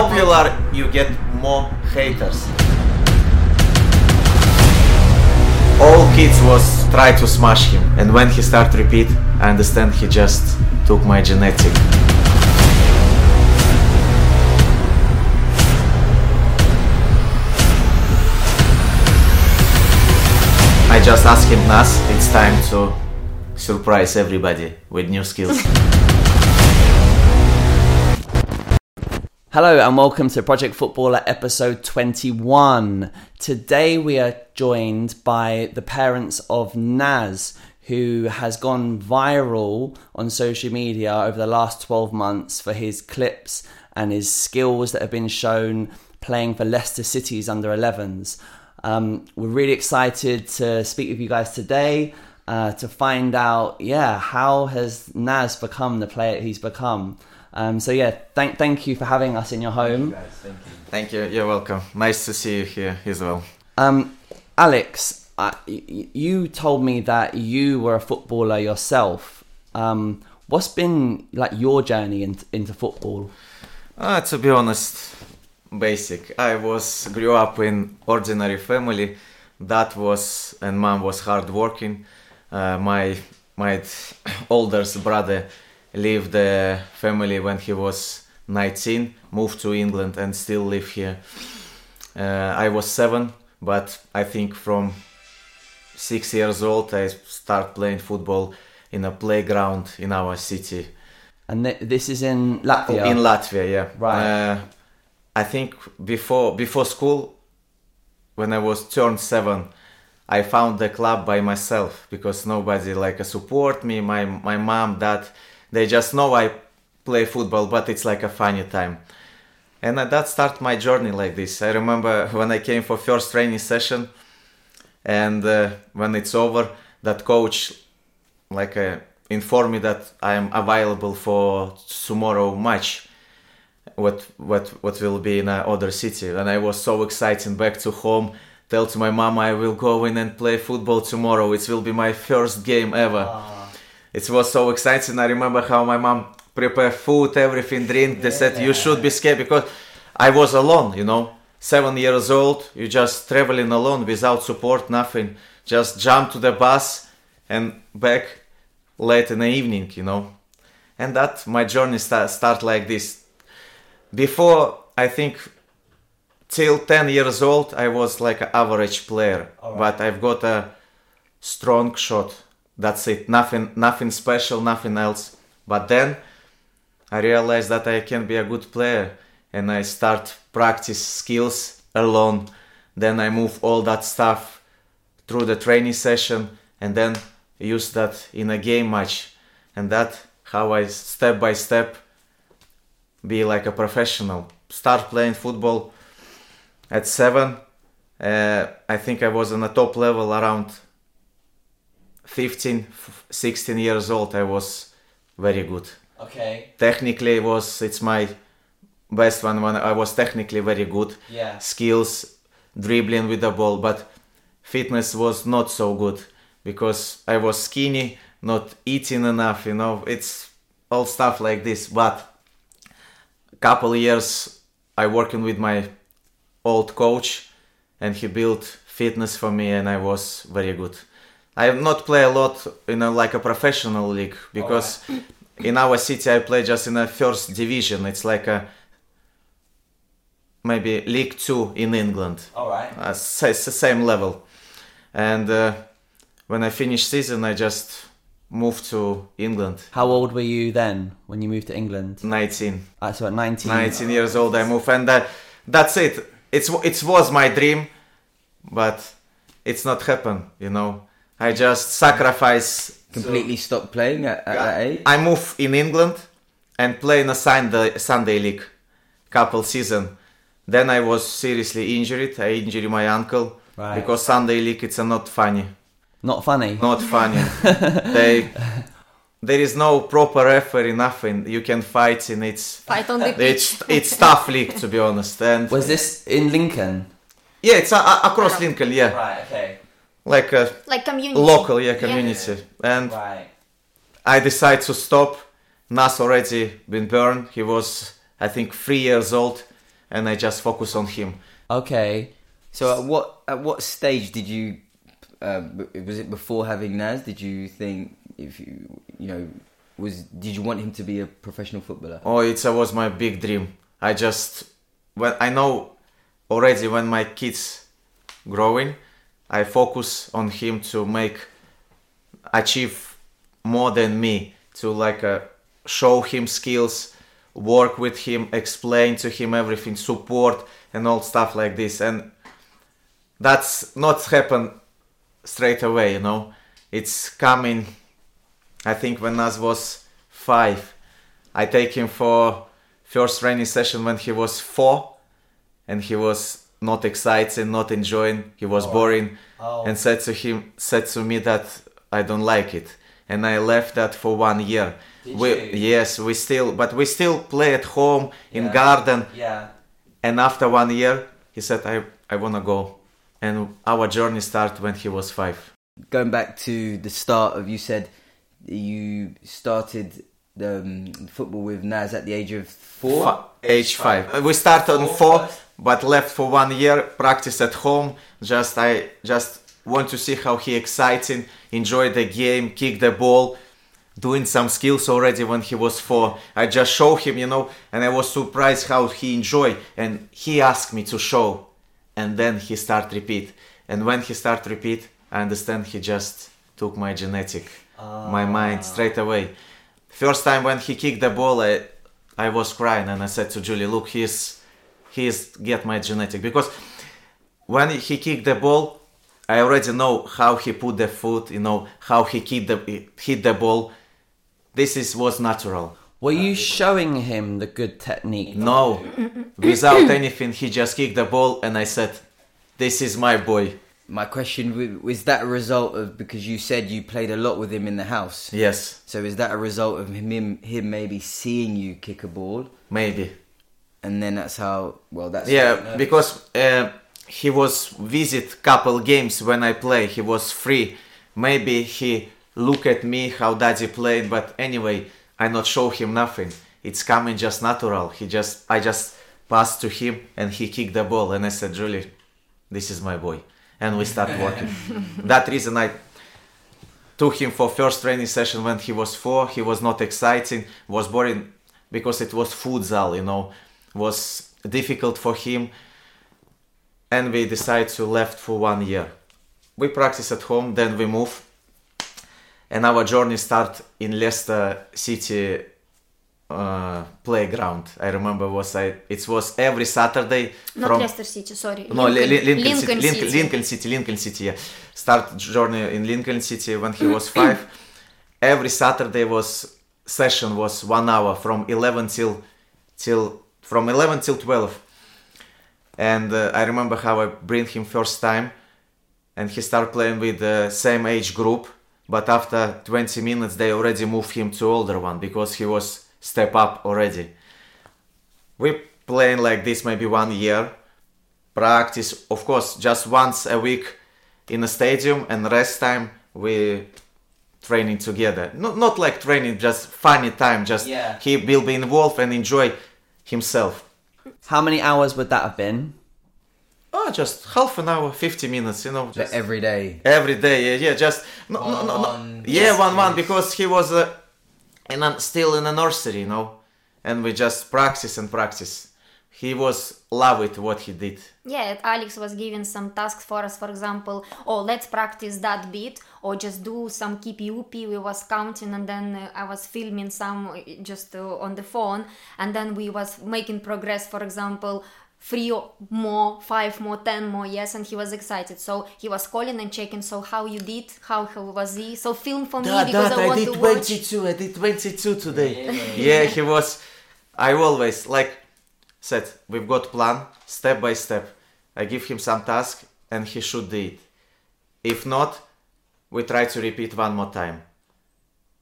popular, you get more haters. All kids was try to smash him, and when he start repeat, I understand he just took my genetic. I just asked him, Naz, it's time to surprise everybody with new skills. Hello and welcome to Project Footballer episode 21. Today we are joined by the parents of Naz, who has gone viral on social media over the last 12 months for his clips and his skills that have been shown playing for Leicester City's under 11s. Um, we're really excited to speak with you guys today uh, to find out, yeah, how has Naz become the player he's become. Um, so yeah, thank thank you for having us in your home. Thank you, you're welcome. Nice to see you here as well. Um, Alex, I, y- you told me that you were a footballer yourself. Um, what's been like your journey in, into football? Uh, to be honest, basic. I was grew up in ordinary family. That was and mom was hard working. Uh, my my oldest brother left the family when he was 19, moved to England and still live here. Uh, I was seven, but I think from six years old I start playing football in a playground in our city. And th- this is in Latvia. In Latvia, yeah. Right. Uh, I think before before school, when I was turned seven, I found the club by myself because nobody like support me. My my mom, dad, they just know I play football, but it's like a funny time. And that start my journey like this. I remember when I came for first training session, and uh, when it's over, that coach like uh, inform me that I am available for tomorrow match. What what what will be in uh, other city? And I was so excited back to home. Tell to my mom I will go in and play football tomorrow. It will be my first game ever. It was so exciting. I remember how my mom prepared food, everything, drink. They said you should be scared because I was alone. You know, seven years old. You just traveling alone without support, nothing. Just jump to the bus and back late in the evening. You know, and that my journey start start like this. Before I think till 10 years old I was like an average player, but I've got a strong shot. That's it. Nothing nothing special, nothing else. But then I realized that I can be a good player and I start practice skills alone. Then I move all that stuff through the training session and then use that in a game match. And that how I step by step be like a professional. Start playing football at seven. Uh, I think I was on a top level around 15, 16 years old. I was very good. Okay. Technically, it was it's my best one when I was technically very good. Yeah. Skills, dribbling with the ball, but fitness was not so good because I was skinny, not eating enough. You know, it's all stuff like this. But a couple years I working with my old coach and he built fitness for me and I was very good. I have not play a lot in a, like a professional league because in our city I play just in a first division. It's like a maybe League Two in England, All right. uh, sa- s- same level. And uh, when I finished season, I just moved to England. How old were you then when you moved to England? 19. Uh, so at 19. 19 years old I moved and that, that's it it's it was my dream but it's not happened you know I just sacrifice completely stopped playing at, at that age. I move in England and play in a Sunday, Sunday league couple season then I was seriously injured I injured my ankle Right. because Sunday league it's not funny Not funny. not funny they there is no proper referee nothing you can fight in it's Fight on the pitch. it's it's tough league to be honest and Was this in Lincoln? yeah it's a, a- across Lincoln yeah Right. Okay. Like a Like community. local yeah community and Right. I decided to stop Naz already been burned he was I think three years old, and I just focus on him. Okay. So at what at what stage did you? Uh, was it before having Naz Did you think if you you know was did you want him to be a professional footballer? Oh, it was my big dream. I just when I know already when my kids growing, I focus on him to make achieve more than me to like uh, show him skills, work with him, explain to him everything, support and all stuff like this. And that's not happen straight away, you know. It's coming. I think when Naz was five, I take him for first training session when he was four, and he was not excited, not enjoying. He was boring, Oh. and said to him, said to me that I don't like it, and I left that for one year. Did we, you? Yes, we still, but we still play at home in Yeah. garden. Yeah. And after one year, he said, "I I wanna go," and our journey started when he was five. Going back to the start of you said you started um, football with Naz at the age of four. Fi- age five. Uh, We started on Four four, first. But left for one year. Practice at home. Just I just want to see how he exciting, enjoy the game, kick the ball, doing some skills already when he was four. I just show him, you know, and I was surprised how he enjoy. And he asked me to show, and then he start repeat. And when he start repeat, I understand he just took my genetic, my mind ah. straight away. First time when he kicked the ball, I, I was crying and I said to Julie, look, he's he's get my genetic because when he kicked the ball, I already know how he put the foot, you know how he hit the hit the ball. This is was natural. Were you showing him the good technique? No, without anything, he just kicked the ball and I said, "This is my boy." My question was that a result of because you said you played a lot with him in the house. Yes, So is that a result of him him maybe seeing you kick a ball, maybe. And then that's how well that's Yeah, because uh, he was visit couple games when I play. He was free. Maybe he look at me how daddy played, but anyway, I not show him nothing. It's coming just natural. He just I just passed to him and he kicked the ball and I said, Julie, this is my boy, and we start working. that reason I took him for first training session when he was four. He was not exciting, was boring because it was futsal, you know, was difficult for him. And we decided to left for one year. We practice at home, then we move, and our journey start in Leicester City uh, playground. I remember was I it was every Saturday Not from Leicester City, sorry. no, Li- Li- Lincoln, Lincoln City, Lincoln, City. Lincoln City, Lincoln City. Yeah, start journey in Lincoln City when he was five. Every Saturday was session was one hour from eleven till till from eleven till twelve. And uh, I remember how I bring him first time, and he start playing with the same age group. But after 20 minutes, they already moved him to older one because he was step up already. We playing like this maybe one year, practice of course just once a week in a stadium, and rest time we training together. Not not like training, just funny time. Just Yeah. he will be involved and enjoy himself. How many hours would that have been? Oh, just half an hour, 50 minutes, you know. Just every day. every day, yeah, yeah just no, no, no, no. Yeah, one one because he was uh, in a, still in a nursery, you know, and we just practice and practice. He was love with what he did. Yeah, Alex was giving some tasks for us, for example, oh, let's practice that beat, or just do some keepy upi. We was counting, and then uh, I was filming some uh, just uh, on the phone, and then we was making progress. For example, three o- more, five more, ten more, yes, and he was excited. So he was calling and checking. So how you did? How, how was he? So film for me because I, want to watch. 22. I did 22 today. Yeah, he was. I always like said we've got plan step by step. I give him some task and he should do it. If not, we try to repeat one more time.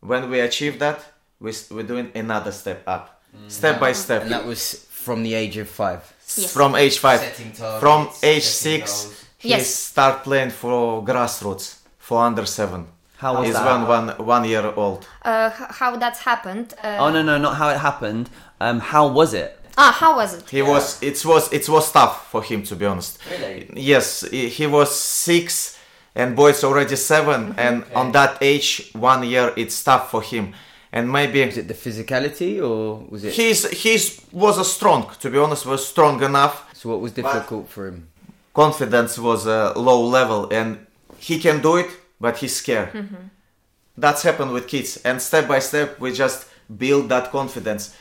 When we achieve that, we, we're doing another step up, step by step. And that was from the age of five. Yes. From age five, targets, from age six, goals. he Yes. start playing for grassroots for under seven. How was He's that? one one one year old. Uh, how that happened? Uh, Oh no, no, not how it happened. Um, how was it? Ah, how was it? He was it was it was tough for him to be honest. Really? Yes, he he was six and boys already 7 and on that age, one year, it's tough for him. And maybe Was it the physicality or was it? he's he's was a strong. To be honest, was strong enough. so what was difficult for him? confidence was a low level and he can do it but he's scared that's happened with kids and step by step we just build that confidence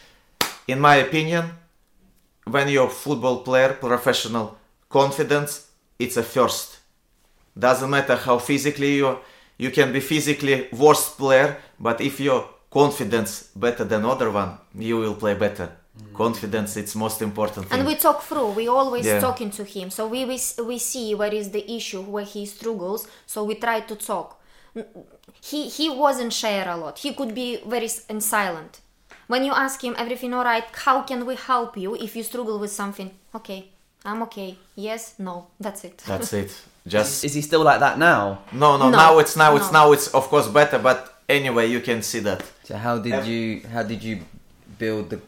in my opinion when you're a football player professional confidence it's a first doesn't matter how physically you you can be physically worst player but if your confidence better than other one you will play better mm. confidence it's most important thing. And we talk through. We always Yeah. talking to him. So we, we we see where is the issue, where he struggles. So we try to talk. He he wasn't share a lot. He could be very s- silent. When you ask him everything all right, how can we help you if you struggle with something? Okay, I'm okay. Yes, no, that's it. that's it just Is he still like that now? No, no, No, Now it's now it's no. now it's of course better, but anyway, you can see that. So how did you how did you build the,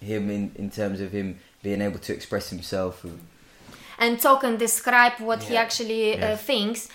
him in in terms of him being able to express himself? and talk and describe what he actually Yeah. uh, thinks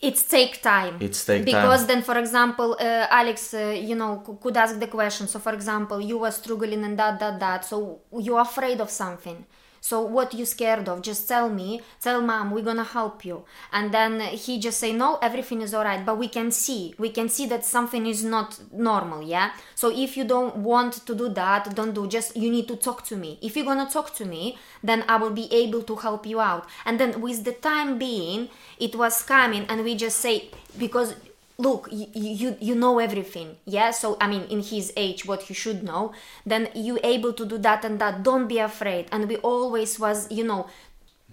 it's take time. It's take because time. then for example uh, alex uh, you know could ask the question. So for example you were struggling and that that that. So you're afraid of something so what you scared of? Just tell me. Tell mom we're gonna help you. And then he just say no everything is all right but we can see. We can see that something is not normal yeah? So if you don't want to do that don't do. Just you need to talk to me. If you're gonna talk to me then i will be able to help you out. And then with the time being it was coming and we just say because look you, you you know everything yeah? So i mean in his age what he should know then you able to do that and that. Don't be afraid. And we always was you know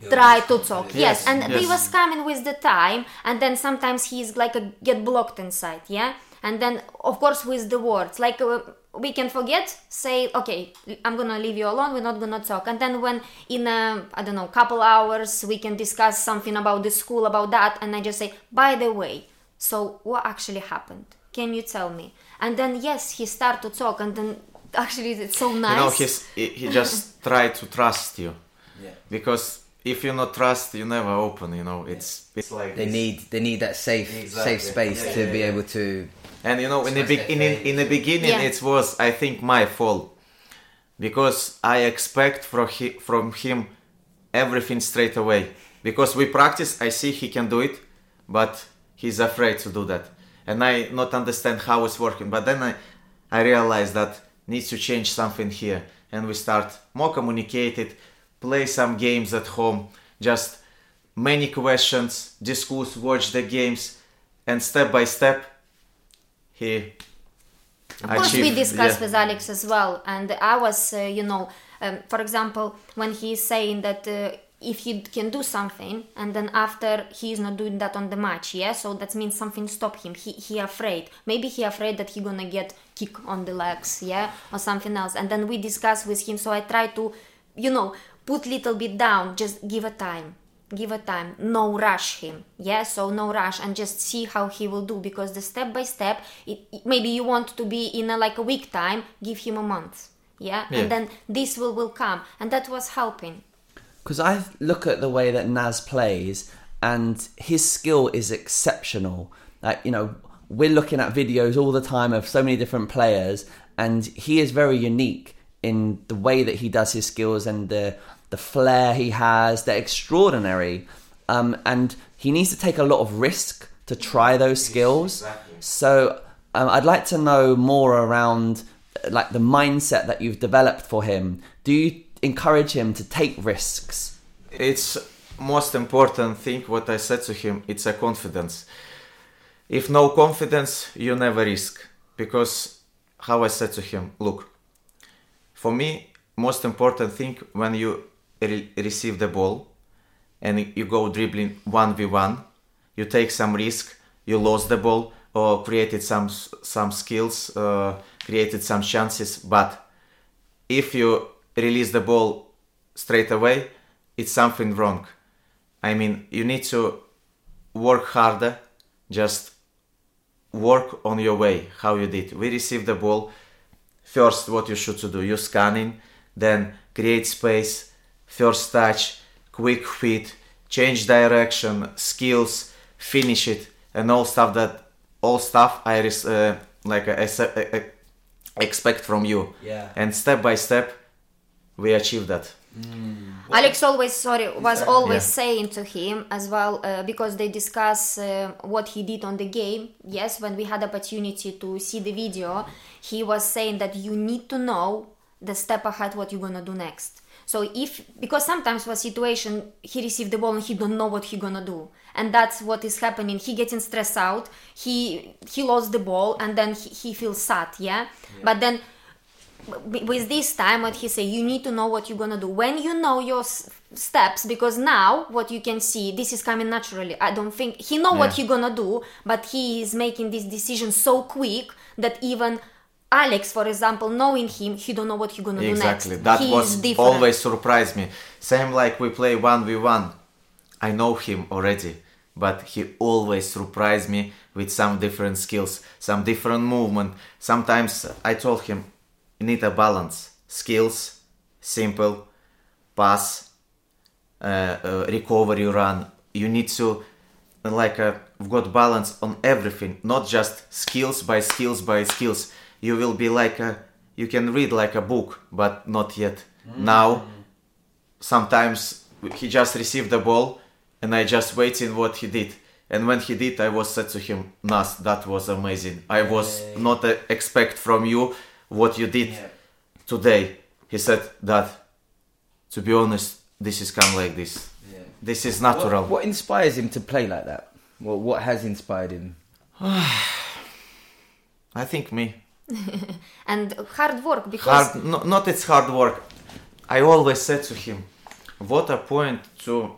try to talk. Yes, Yes, and we yes. was coming with the time and then sometimes he's like a get blocked inside yeah? And then of course with the words. Like uh, we can forget say okay i'm gonna leave you alone we're not gonna talk. And then when in a i don't know couple hours we can discuss something about the school about that and i just say by the way so what actually happened can you tell me and then yes he start to talk and then actually it's so nice You know, he's he, he just try to trust you. Yeah. Because if you not trust, you never open. You know, it's it's like They this. need they need that safe Exactly. safe space Yeah, to yeah, be yeah. able to. And you know, in the Express be- in, in, in the beginning, Yeah. it was I think my fault because I expect from he, from him everything straight away. Because we practice, I see he can do it, but he's afraid to do that, and I not understand how it's working. But then I I realize that needs to change something here, and we start more communicated, play some games at home, just many questions, discuss, watch the games, and step by step he Of course, we achieved- discussed yeah. with Alex as well, and I was, uh, you know, um, for example, when he's saying that uh, if he can do something, and then after he's not doing that on the match, yeah, so that means something stop him. He he afraid. Maybe he afraid that he gonna get kick on the legs, yeah, or something else. And then we discuss with him. So I try to, you know, put little bit down. Just give a time give a time no rush him yeah so no rush and just see how he will do because the step by step it, it- maybe you want to be in a, like a week time give him a month yeah? Yeah. and then this will will come and that was helping Because I look at the way that Naz plays, and his skill is exceptional. Like you know, we're looking at videos all the time of so many different players, and he is very unique in the way that he does his skills and the the flair he has. They're extraordinary, um, and he needs to take a lot of risk to try those skills. Exactly. So um, I'd like to know more around like the mindset that you've developed for him. Do you encourage him to take risks? it's most important thing what i said to him it's a confidence. If no confidence you never risk. Because how i said to him look for me most important thing when you re- receive the ball and you go dribbling 1v1 you take some risk you lost the ball or created some some skills uh, created some chances. But if you release the ball straight away, it's something wrong. I mean, you need to work harder, just work on your way, how you did. We receive the ball. First, what you should to do, you scanning, then create space, first touch, quick feet, change direction, skills, finish it, and all stuff that all stuff I uh, like uh, ex- uh, uh, expect from you. Yeah. And step by step, we achieved that. Alex always sorry was always Yeah. saying to him as well uh, because they discuss uh, what he did on the game. Yes, when we had opportunity to see the video, he was saying that you need to know the step ahead what you're gonna do next. So if because sometimes was situation he received the ball and he don't know what he gonna do, and that's what is happening. He getting stressed out. He he lost the ball and then he, he feels sad. Yeah, but then with this time what he say you need to know what you're gonna do when you know your s- steps because now what you can see this is coming naturally i don't think he know what Yeah. he gonna do but he is making this decision so quick that even alex for example knowing him he don't know what he gonna Exactly. do next That he was always surprised me. Same like we play one v one. I know him already, but he always surprised me with some different skills, some different movement. Sometimes I told him, you need a balance. Skills, simple, pass, uh, uh, recovery run. You need to like uh, got balance on everything, not just skills by skills by skills. You will be like a you can read like a book, but not yet. Now, sometimes he just received the ball, and I just waiting what he did. And when he did, I was said to him, "Naz, that was amazing. I was not uh, expect from you what you did today." He said that. To be honest, this is come like this. This is natural. What, what inspires him to play like that? What what has inspired him? I think me. and hard work because Hard, no, not it's hard work. I always said to him, what a point to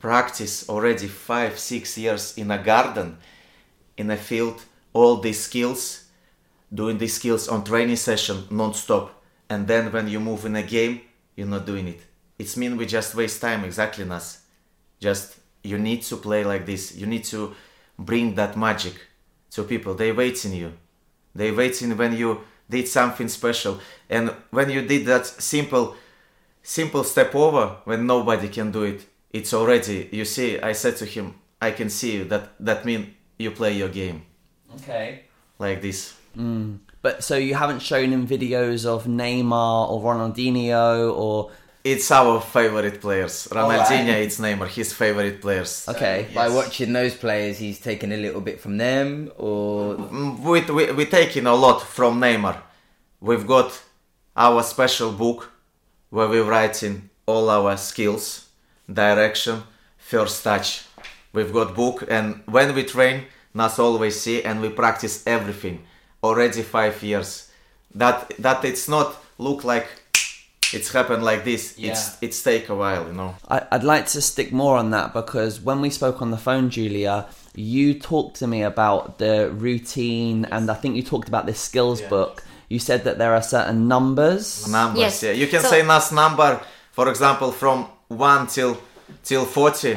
practice already five, six years in a garden, in a field, all these skills, doing these skills on training session non-stop, and then when you move in a game, you're not doing it. It's mean we just waste time, exactly, Naz. Just you need to play like this. You need to bring that magic to people. They waiting you. They waiting when you did something special, and when you did that simple, simple step over when nobody can do it. It's already. You see, I said to him, I can see you. That that mean you play your game Okay. Like this. But so you haven't shown him videos of Neymar or Ronaldinho or It's our favorite players. Ronaldinho, Alright. it's Neymar. His favorite players. okay. By watching those players, he's taken a little bit from them, or Mm, We, we, we taking a lot from Neymar. We've got our special book where we're writing all our skills, direction, first touch. We've got book and when we train, Naz always see and we practice everything. Already five years. That that it's not look like it's happened like this. It's Yeah. it's take a while, you know. I, I'd like to stick more on that because when we spoke on the phone, Julia, you talked to me about the routine and I think you talked about this skills book. You said that there are certain numbers. numbers Yes. yeah you can So- say Naz number for example from 1 till till 40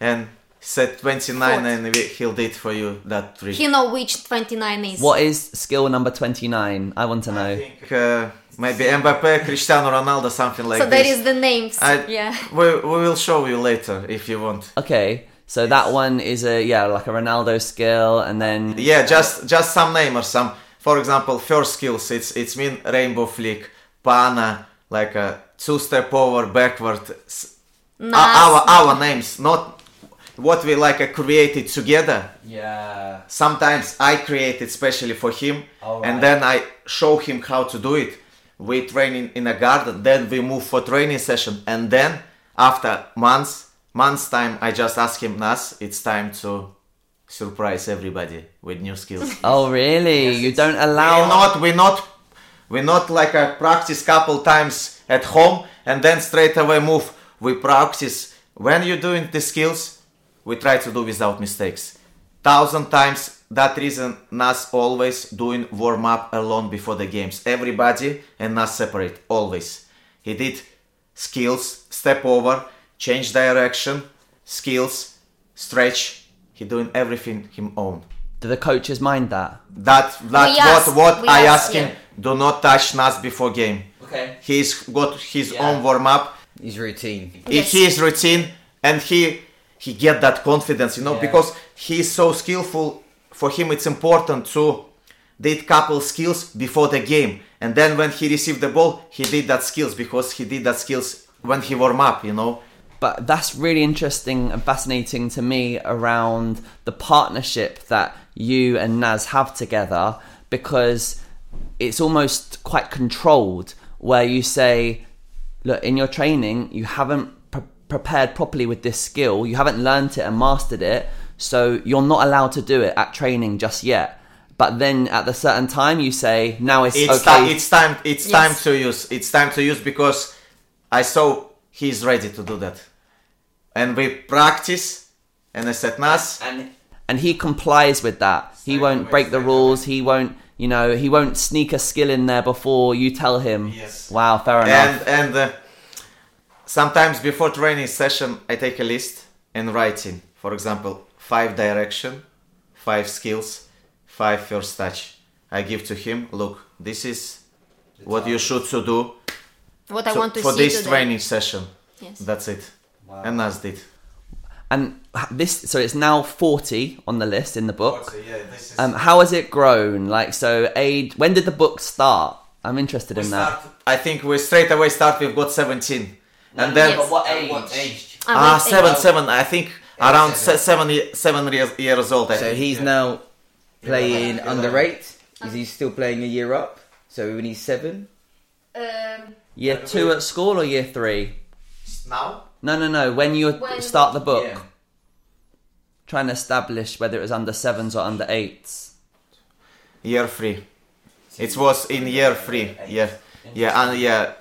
and set 29 Forty. and he'll did for you that trick he know which 29 is What is skill number 29? I want to know. I think uh, maybe Mbappe Cristiano Ronaldo something like that. so this there is the names I, yeah we, we will show you later if you want Okay, so that one is a, yeah, like a Ronaldo skill and then. yeah just just some name or some for example first skills it's it's mean rainbow flick panna like a two step over backward s- Naz. our our names not what we like uh, created together Yeah. sometimes I create it specially for him, Alright. and then I show him how to do it. We train in, in a garden, then we move for training session, and then after months, months time, I just ask him, Naz, it's time to surprise everybody with new skills. Oh, really? you don't we're allow. not, we're not, we're not like a practice couple times at home and then straight away move. We practice when you're doing the skills. We try to do without mistakes. Thousand times. That reason Naz always doing warm up alone before the games. Everybody and Naz separate always. He did skills, step over, change direction, skills, stretch. He doing everything him own. Do the coaches mind that? That that We ask- what what I ask, ask him. yeah. Do not touch Naz before game. Okay. He's got his Yeah. own warm up. His routine. Yes. His routine, and he he get that confidence, you know, Yeah. because he's so skillful. For him, it's important to did couple skills before the game, and then when he received the ball, he did that skills because he did that skills when he warm up, you know. but that's really interesting and fascinating to me around the partnership that you and Naz have together because it's almost quite controlled where you say look in your training you haven't prepared properly with this skill you haven't learnt it and mastered it so you're not allowed to do it at training just yet but then at the certain time you say now it's, It's okay ti- it's time. It's Yes. time to use. It's time to use because I saw he's ready to do that, and we practice. And I said, Naz, and and he complies with that. He won't away, break the straight rules. He won't, you know, he won't sneak a skill in there before you tell him. Yes. Wow, fair enough. and and uh, sometimes before training session i take a list and write in for example five direction five skills five first touch i give to him look this is what you should to do What I to- want to for see this today. training session Yes. that's it and that's it And this, so it's now forty on the list in the book. yeah, this is Um, how has it grown? Like, so age. When did the book start? I'm interested in that. i think we straight away start we've got 17 and then Yes. what age? what age? Ah, wait, seven eh, seven i think around se- seven ye- seven years, years old I So think. he's now playing under eight. Is he still playing a year up? So when he's seven, Um, Year two at school or year three? now No, no, no. When you When- start the book, Yeah. trying to establish whether it was under sevens or under eights. Year three. It was in year three. Yeah, yeah, and yeah,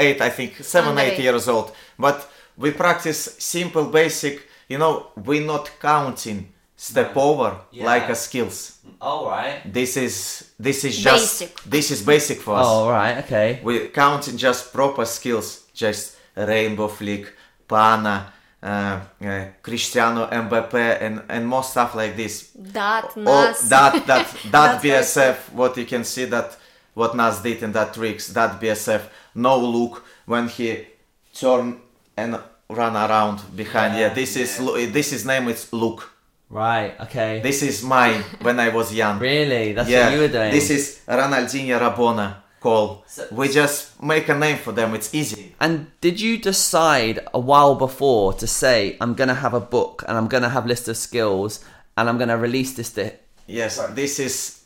eight. I think seven, eight eight. years old. But we practice simple, basic. You know, we're not counting step over Yeah. like a skills. All right. This is this is just Basic. this is basic for us. Oh, all right. Okay. We're counting just proper skills, just rainbow flick, panna. Uh, uh, Cristiano Mbappe and, and more stuff like this. that, Oh, Naz. that that that BSF. What you can see that what Naz did in that tricks. That BSF no look when he turn and run around behind. Yeah, Yeah, this is yeah. Lu- this is name. It's look. Right. Okay. This is mine when I was young. really? That's yeah, what you were doing. this is Ronaldinho Rabona call. So- we just make a name for them. It's easy. And did you decide a while before to say, I'm to have a book and I'm to have list of skills and I'm to release this to. Yes, this is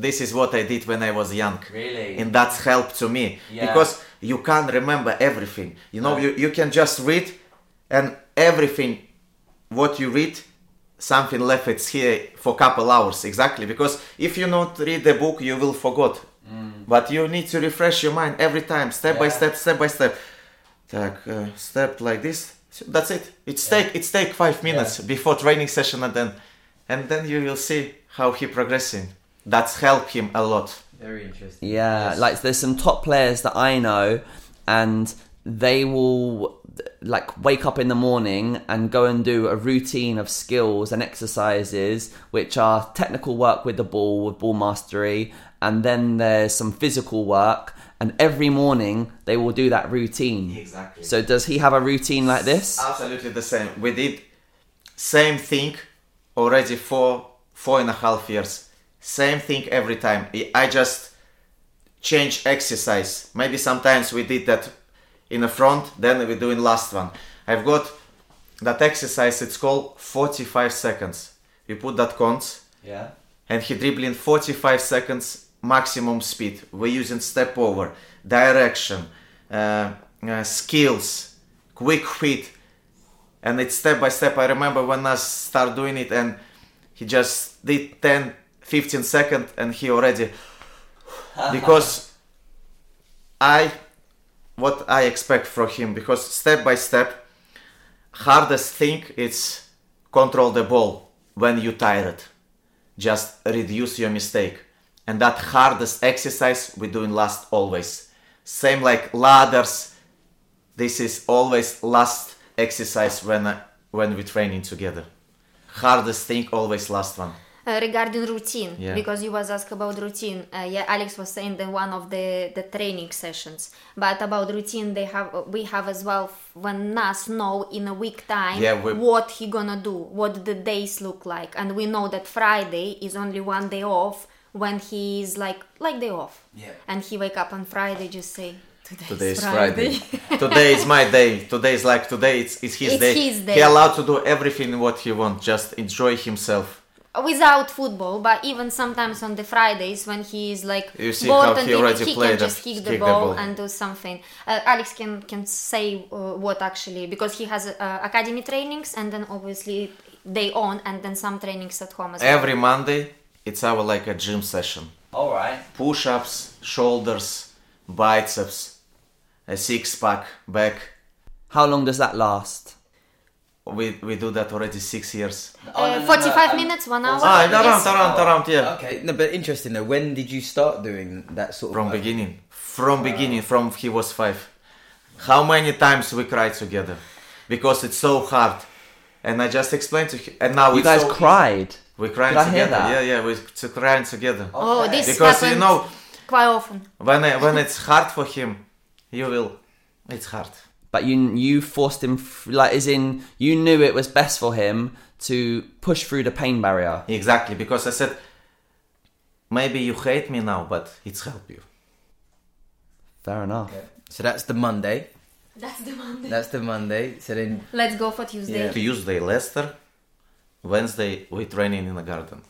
this is what I did when I was young. Really? And that's helped to me Yeah. because you can't remember everything. You know, Right. you, you can just read and everything what you read something left it's here for a couple hours exactly because if you not read the book you will forget but you need to refresh your mind every time step by Mm. Yeah. step step by step так uh, step like this that's it it's take it's take five minutes before training session and then and then you will see how he progressing that's helped him a lot very interesting. Yeah, like there's some top players that I know, and they will like wake up in the morning and go and do a routine of skills and exercises, which are technical work with the ball, with ball mastery, and then there's some physical work. And every morning they will do that routine. Exactly. So does he have a routine like this? Absolutely the same. We did same thing already for four and a half years. Same thing every time. I- just change exercise. Maybe sometimes we did that in the front, then we're doing last one. I've got that exercise. It's called 45 seconds. You put that cones Yeah. and he dribbling 45 seconds maximum speed. We're using step over, direction, uh, uh, skills, quick feet, and it's step by step. I remember when I start doing it, and he just did 10, 15 seconds, and he already because I what I expect from him because step by step hardest thing is control the ball when you tired just reduce your mistake. And that hardest exercise we doing last always. Same like ladders this is always last exercise when I, when we training together. Hardest thing always last one Uh, regarding routine, Yeah. because you was asked about routine. Uh, yeah, Alex was saying that one of the the training sessions, but about routine, they have we have as well when Naz know in a week time Yeah, what he gonna do, what the days look like, and we know that Friday is only one day off when he is like like day off, Yeah. and he wake up on Friday just say today, is Friday. today is my day. Today is like today. It's, it's his It's day. his day. He allowed to do everything what he want. Just enjoy himself. Without football, but even sometimes on the Fridays when he is like You see bored how and he he, already he played can just kick the kick the ball, ball. and do something. Uh, Alex can can say uh, what actually because he has uh, academy trainings and then obviously they own and then some trainings at home as well. Every Monday, it's our like a gym session. All right. Push-ups, shoulders, biceps, a six-pack, back. How long does that last? We we do that already six years. Uh, 45 minutes, one hour. Ah, yes. around, around, around, yeah. Okay, no, but interesting though. When did you start doing that sort of? From work? beginning, from beginning, from he was five. How many times we cried together, because it's so hard. And I just explained to him, and now You guys so cried. We cried Did I hear together. that? Yeah, yeah, we to crying together. Oh, this Because you know, quite often. when I, when it's hard for him, you will. It's hard. But you you forced him like as in you knew it was best for him to push through the pain barrier. Exactly, because I said, maybe you hate me now, but it's help you. Fair enough. So that's the Monday. That's the Monday. That's the Monday. So then, Let's go for Tuesday. Yeah. Tuesday Leicester, Wednesday we training in the garden.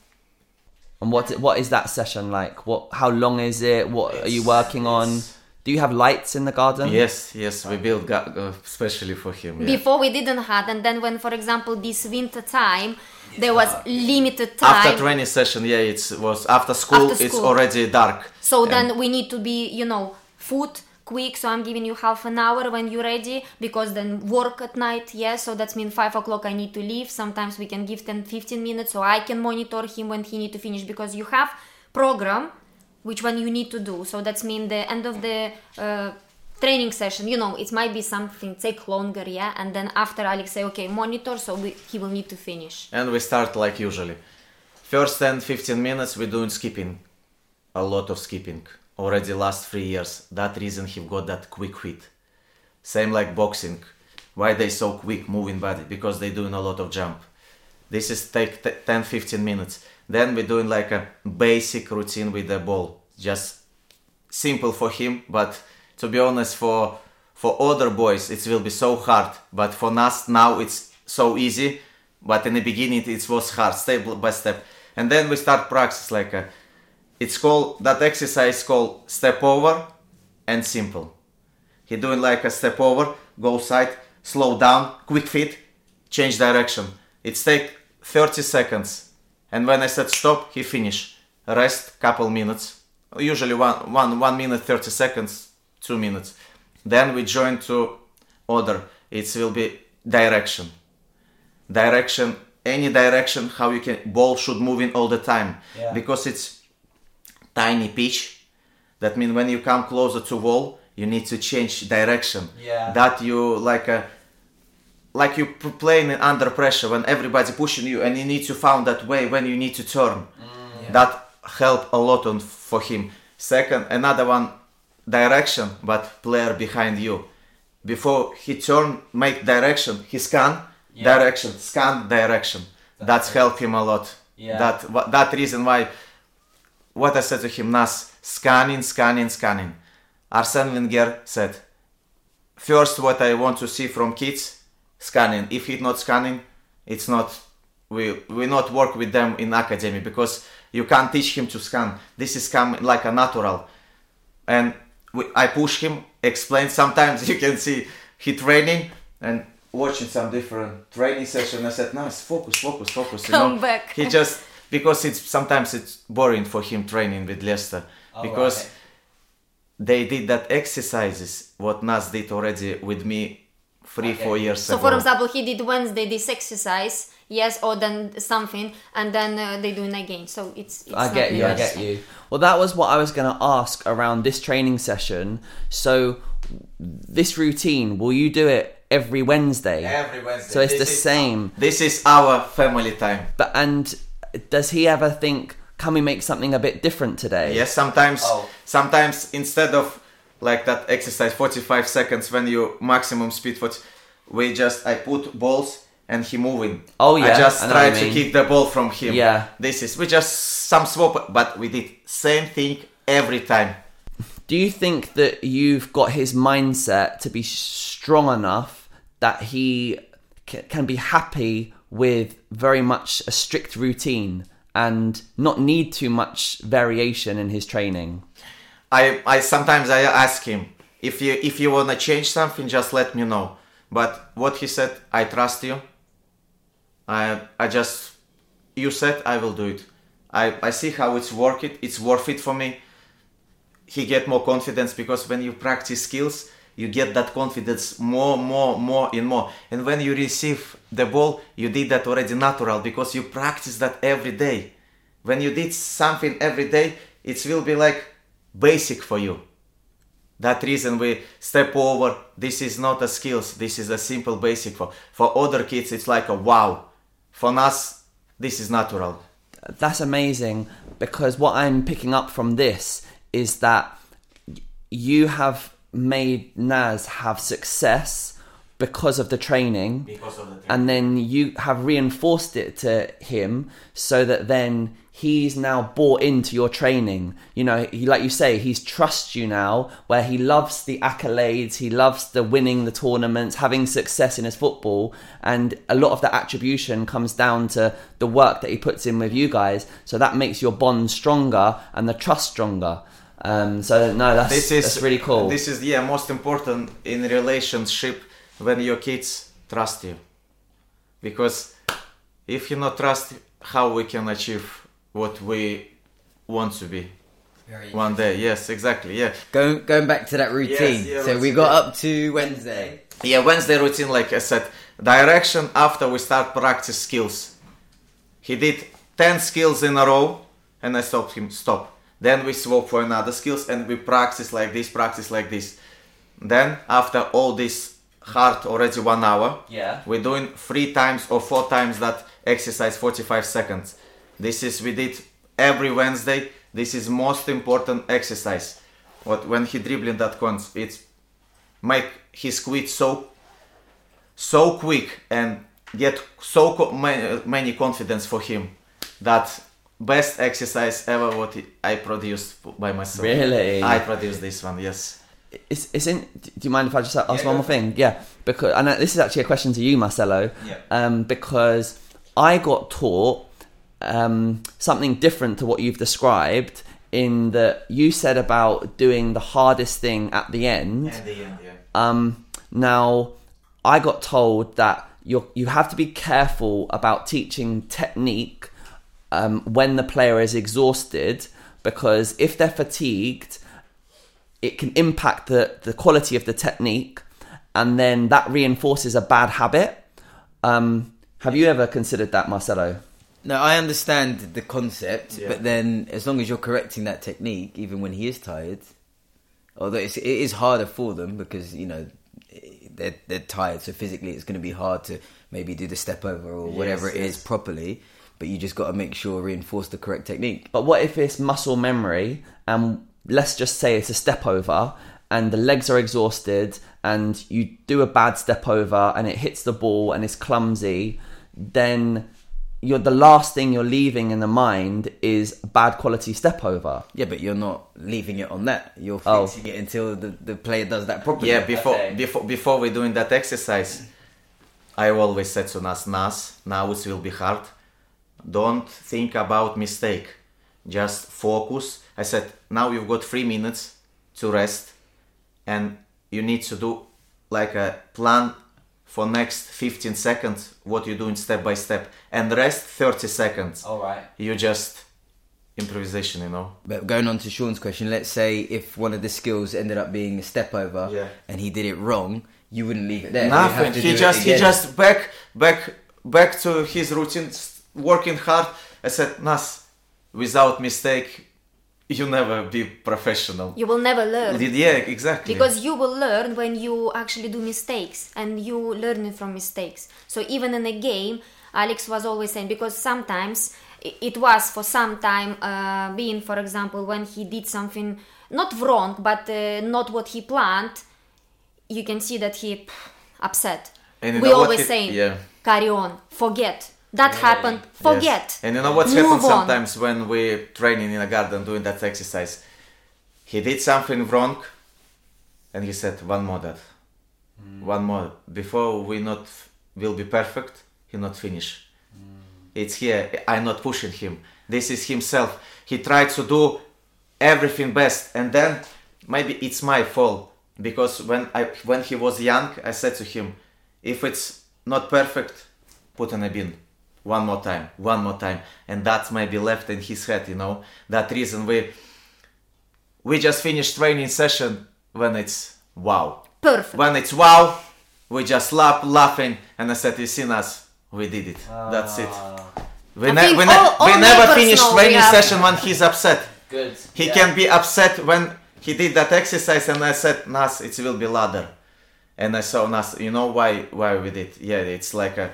And what what is that session like? What how long is it? What are you working on? Do you have lights in the garden? Yes, yes, we built ga- uh, especially for him. Yeah. Before we didn't have, and then when, for example, this winter time, there was limited time. After training session, yeah, it was after school. After It's school. already dark. So And- then we need to be, you know, food quick. So I'm giving you half an hour when you're ready because then work at night. Yes, so that's mean five o'clock I need to leave. Sometimes we can give 10, 15 minutes so I can monitor him when he need to finish because you have program which one you need to do. So that's mean the end of the uh, training session. You know, it might be something take longer, yeah. And then after Alex say, okay, monitor, so we, he will need to finish. And we start like usually. First 10 15 minutes we're doing skipping. A lot of skipping. Already last three years. That reason he got that quick hit. Same like boxing. Why they so quick moving body? Because they doing a lot of jump. This is take t- 10 15 minutes. Then we're doing like a basic routine with the ball. Just simple for him, but to be honest, for for other boys it will be so hard. But for us now it's so easy. But in the beginning it was hard, step by step. And then we start practice like a, it's called that exercise called step over and simple. He doing like a step over, go side, slow down, quick feet, change direction. It's take 30 seconds. And when I said stop, he finish. Rest couple minutes. Usually one, one, one minute 30 seconds, two minutes. Then we join to order. It will be direction. Direction, any direction, how you can ball should move in all the time. Yeah. Because it's tiny pitch. That means when you come closer to wall, you need to change direction. Yeah. That you like a like you p- playing under pressure when everybody pushing you and you need to find that way when you need to turn. Mm. That help a lot on for him. Second, another one direction, but player behind you. Before he turn, make direction, he scan Yeah. direction, scan direction. That's help him a lot. Yeah. That that reason why what I said to him, Naz, scanning, scanning, scanning. Arsene Wenger said, first what I want to see from kids, scanning. If he's not scanning, it's not, we we not work with them in academy because you can't teach him to scan. This is come like a natural. And we, I push him, explain. Sometimes you can see he training and watching some different training session. I said, nice, focus, focus, focus. You Come know? back. He just because it's sometimes it's boring for him training with Leicester oh, because right. they did that exercises what Naz did already with me three four years So, ago. for example, he did Wednesday this exercise, yes, or then something, and then uh, they do it again. So it's. it's I not get you. I get you. Well, that was what I was going to ask around this training session. So, this routine, will you do it every Wednesday? Every Wednesday. So it's This the is- same. This is our family time. But and does he ever think, can we make something a bit different today? Yes, sometimes Oh. sometimes instead of like that exercise 45 seconds when you maximum speed 40 we just I put balls and he moving. Oh, yeah, I just I try you to kick the ball from him. Yeah. This is we just some swap but we did same thing every time. Do you think that you've got his mindset to be strong enough that he can be happy with very much a strict routine and not need too much variation in his training? I, I sometimes I ask him if you if you wanna change something, just let me know. But what he said, I trust you. I I just you said I will do it. I I see how it's worth it. It's worth it for me. He get more confidence because when you practice skills, you get that confidence more, more, more, and more. And when you receive the ball, you did that already natural because you practice that every day. When you did something every day, it will be like basic for you. That reason we step over. This is not a skills. This is a simple basic for for other kids. It's like a wow. For us, this is natural. That's amazing because what I'm picking up from this is that you have made Naz have success because of the training. Because of the training. and then you have reinforced it to him so that then he's now bought into your training. You know he, like you say he's trusts you now where he loves the accolades he loves the winning the tournaments having success in his football. And a lot of that attribution comes down to the work that he puts in with you guys. So that makes your bond stronger and the trust stronger. Um, so no that's, this is that's really cool. This is yeah most important in relationship when your kids trust you, because if you not trust, how we can achieve what we want to be one day? Yes, exactly. Yeah, Going going back to that routine. yeah, so we got it. up to Wednesday. yeah. Wednesday routine, like I said, direction after we start practice skills. He did ten skills in a row, and I stopped him. Stop. Then we swap for another skills, and we practice like this, practice like this. Then after all this hard already one hour, Yeah. we're doing three times or four times that exercise 45 seconds. This is we did every Wednesday. This is most important exercise. What when he dribbling that cones, it's make his quit so so quick and get so co- many confidence for him that best exercise ever what I produced by myself. Really? I produced this one. Yes. It's, it's in. Do you mind if I just ask Yeah, one more thing? Yeah, because and this is actually a question to you, Marcelo. Yeah. Um, because I got taught um, something different to what you've described. In that you said about doing the hardest thing at the end. At the end, yeah. Um, now, I got told that you you have to be careful about teaching technique um, when the player is exhausted because if they're fatigued, it can impact the, the quality of the technique, and then that reinforces a bad habit. Um, have you ever considered that, Marcelo? No, I understand the concept, Yeah. but then as long as you're correcting that technique, even when he is tired, although it's, it is harder for them because you know they're they're tired, so physically it's going to be hard to maybe do the step over or whatever Yes, it is yes. properly. But you just got to make sure reinforce the correct technique. But what if it's muscle memory and let's just say it's a step over and the legs are exhausted and you do a bad step over and it hits the ball and it's clumsy, then you're the last thing you're leaving in the mind is a bad quality step over. Yeah, but you're not leaving it on that. You're Oh. fixing it until the, the player does that properly. Yeah, before Okay. before before we're doing that exercise, I always said to Naz, Naz, now it will be hard. Don't think about mistake. Just focus. I said, now you've got three minutes to rest, and you need to do like a plan for next 15 seconds. What you're doing step by step, and rest 30 seconds. All right. You just improvisation, you know. But going on to Sean's question, let's say if one of the skills ended up being a step over Yeah. and he did it wrong, you wouldn't leave it there. You'd have Nothing. to He just he just back back back to his routine, working hard. I said, Naz, without mistake, you never be professional. You will never learn. Yeah, exactly. Because you will learn when you actually do mistakes and you learn from mistakes. So even in a game, Alex was always saying because sometimes it was for some time uh, being, for example, when he did something not wrong, but uh, not what he planned, you can see that he pff, upset. And we always he- saying, yeah. carry on, forget. That happened, forget. Yes. And you know what's Move happened on. sometimes when we're training in a garden doing that exercise? He did something wrong and he said, one more that. Mm. One more. Before we not will be perfect, he not finish. Mm. It's here. I'm not pushing him. This is himself. He tried to do everything best and then maybe it's my fault because when I when he was young I said to him if it's not perfect put in a bin one more time one more time. And that's maybe left in his head you know? That reason we we just finished training session when it's wow. Perfect. when it's wow we just laugh laughing and I said you seen us we did it. That's it. Ah. We, ne- we, ne- all- all we never neighbors finished training have- session when he's upset. Good. he can be upset when he did that exercise and I said, Naz, it will be ladder. And I saw Naz, you know why why we did? Yeah, it's like a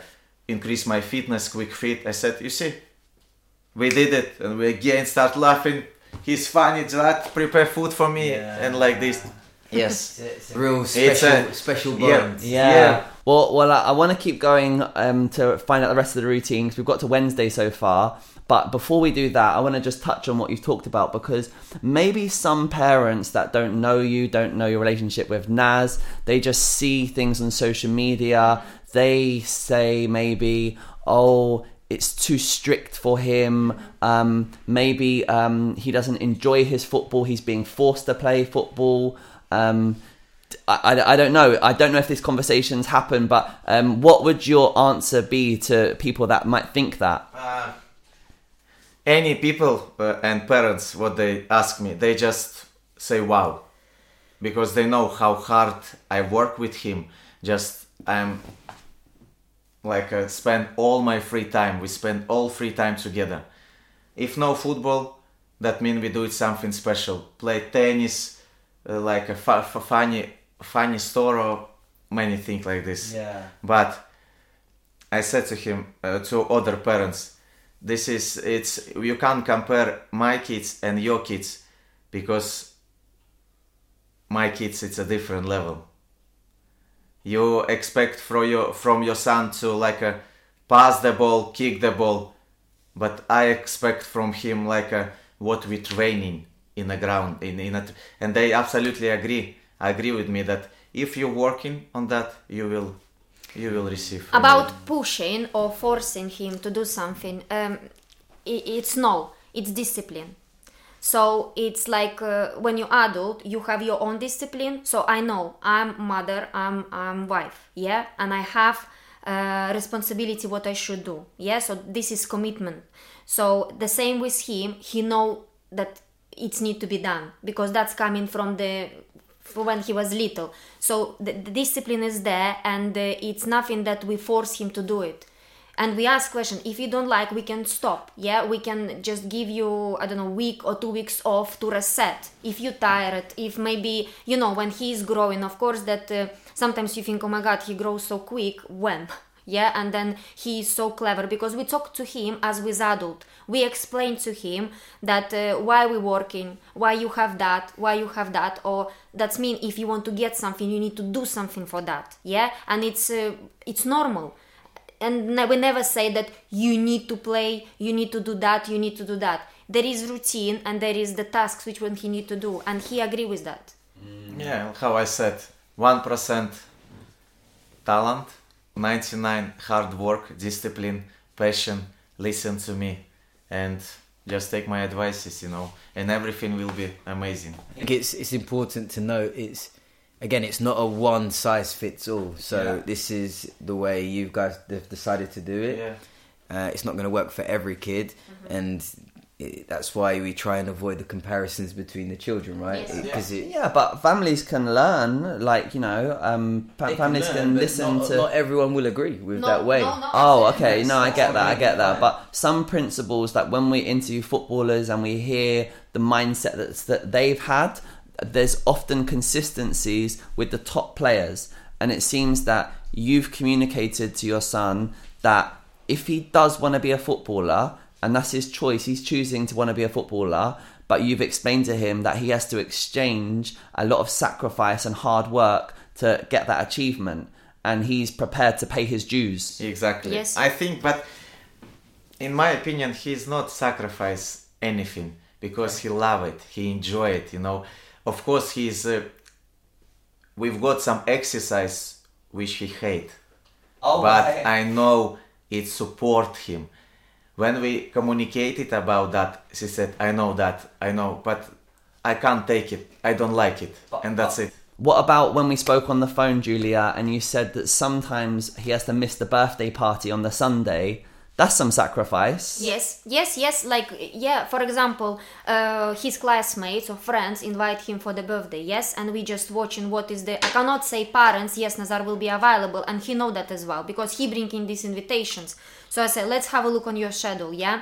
increase my fitness, quick fit. I said, you see, we did it and we again start laughing. He's funny, that prepare food for me Yeah. and like this. Yes. Real It's special, a- special yeah. bond. Yeah. Yeah. Well, well, I, I want to keep going um, to find out the rest of the routines. We've got to Wednesday so far, but before we do that, I want to just touch on what you've talked about because maybe some parents that don't know you, don't know your relationship with Naz, they just see things on social media. They say maybe, oh. It's too strict for him. Um, maybe um, he doesn't enjoy his football. He's being forced to play football. Um, I, I, I don't know. I don't know if these conversations happen, but um, what would your answer be to people that might think that? Uh, any people uh, and parents, what they ask me, they just say wow, because they know how hard I work with him. Just I'm like uh, spend all my free time. We spend all free time together. If no football, that means we do it something special. Play tennis, uh, like a fu- fu- funny, funny store or many things like this. Yeah. But I said to him, uh, to other parents, this is it's you can't compare my kids and your kids because my kids it's a different level. You expect from your from your son to like a pass the ball, kick the ball, but I expect from him like a what we training in the ground in in a, and they absolutely agree agree with me that if you're working on that you will you will receive about pushing or forcing him to do something um, it's no it's discipline so it's like uh, when you're adult you have your own discipline. So i know i'm mother i'm i'm wife yeah? And i have uh, responsibility what i should do yeah? So this is commitment. So the same with him. He know that it's need to be done because that's coming from the for when he was little. So the, the discipline is there, and uh, it's nothing that we force him to do it. And we ask question: if you don't like, we can stop. Yeah, we can just give you I don't know week or two weeks off to reset. If you're tired, if maybe you know when he's growing, of course that uh, sometimes you think, oh my god, he grows so quick. When? yeah and then he is so clever because we talk to him as with adult we explain to him that uh, why we working why you have that why you have that or that's mean if you want to get something you need to do something for that yeah and it's uh, it's normal and we never say that you need to play you need to do that you need to do that there is routine and there is the tasks which one he need to do and he agree with that mm. Yeah, how I said, one percent talent, ninety nine hard work, discipline, passion. Listen to me, and just take my advices, you know, and everything will be amazing. It's it's important to note it's again it's not a one size fits all. So Yeah. this is the way you guys have decided to do it. Yeah. Uh, it's not going to work for every kid, and it, that's why we try and avoid the comparisons between the children, right? Yes. Because it, Yeah, but families can learn, like you know, um, fa- they families learn, can listen not, to. Not everyone will agree with No, that way. no, no. Oh, okay. No, I get that. I get that. But some principles, like when we interview footballers and we hear the mindset that's, that they've had, there's often consistencies with the top players. And it seems that you've communicated to your son that if he does want to be a footballer, and that's his choice. He's choosing to want to be a footballer, but you've explained to him that he has to exchange a lot of sacrifice and hard work to get that achievement, and he's prepared to pay his dues. Exactly. Yes. I think, but in my opinion, he's not sacrifice anything because he love it. He enjoy it. You know. Of course, he's. Uh, we've got some exercise which he hate, Oh, but I know it support him. When we communicated about that, she said, "I know that, I know, but I can't take it. I don't like it, and that's it." What about when we spoke on the phone, Julia, and you said that sometimes he has to miss the birthday party on the Sunday? That's some sacrifice. Yes, yes, yes. Like, yeah, for example, uh, his classmates or friends invite him for the birthday, yes, and we just watching what is the. I cannot say parents, yes, Nazar will be available, and he know that as well because he bring in these invitations. So I said, let's have a look on your schedule, yeah.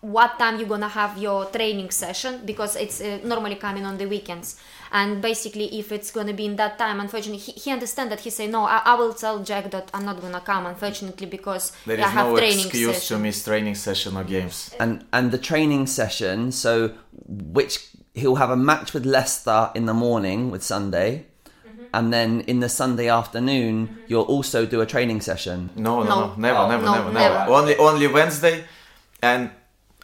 What time you gonna have your training session because it's uh, normally coming on the weekends and basically if it's gonna be in that time unfortunately he, he understand that he say no I, I will tell Jack that I'm not gonna come unfortunately because There is I have no training excuse session to miss training session or games. And and the training session, so which he'll have a match with Leicester in the morning with Sunday, mm-hmm. and then in the Sunday afternoon mm-hmm. you'll also do a training session. No, no, No. no, never, Oh. never, No, never, never, never. Only, only Wednesday, and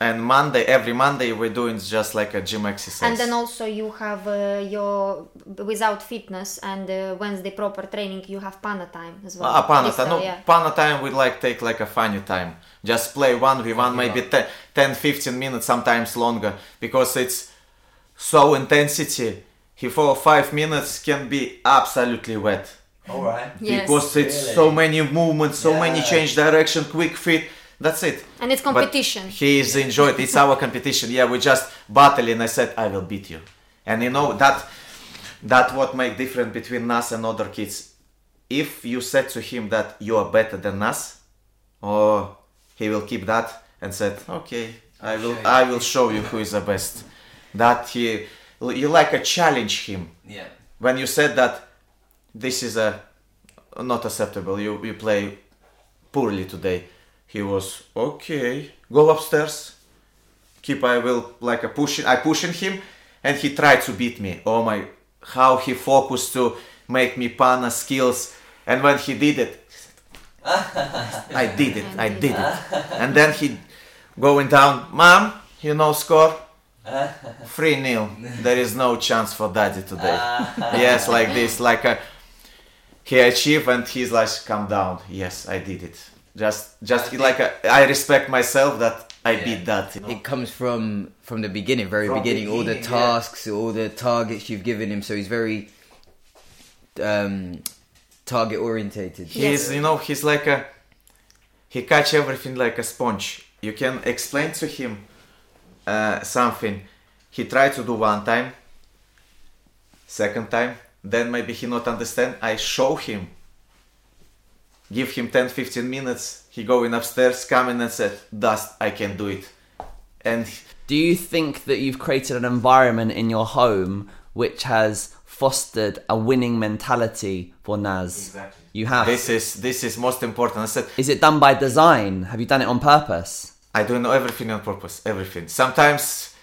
and Monday. Every Monday we're doing just like a gym exercise. And then also you have uh, your without fitness and uh, Wednesday proper training. You have panna time as well. Ah, panna Freestyle, time. No, yeah. panna time we like take like a funny time. Just play one v one, maybe 10, 10, 15 minutes, sometimes longer, because it's so intensity. He for five minutes can be absolutely wet. All right. Yes. Because it's Really? so many movements, so many change direction, quick fit. That's it. And it's But competition. he is enjoyed. It's our competition. Yeah, we just battle, and I said I will beat you, and you know that that what make difference between us and other kids. If you said to him that you are better than us, or he will keep that and said, okay, I will I will show you who is the best. That he you like a challenge him Yeah. when you said that this is a not acceptable you you play poorly today he was okay go upstairs keep i will like a pushing i pushing him and he tried to beat me oh my how he focused to make me panna skills and when he did it i did it i did it and then he going down mom you know score 3 nil. There is no chance for daddy today. yes, like this, like a he achieved and he's like, come down. Yes, I did it. Just, just like a, I respect myself that I beat that. You know? It comes from from the beginning, very From beginning. All the beginning, yeah. tasks, all the targets you've given him. So he's very um, target orientated. He's, you know, he's like a, he catch everything like a sponge. You can explain to him uh, something. He try to do one time, second time, then maybe he not understand. I show him, give him 10, 15 minutes. He going upstairs, coming and said, "Dust, I can do it." And Do you think that you've created an environment in your home which has fostered a winning mentality for Naz? Exactly. You have. this is this is most important. I said, Is it done by design? Have you done it on purpose? I do know everything on purpose, everything. Sometimes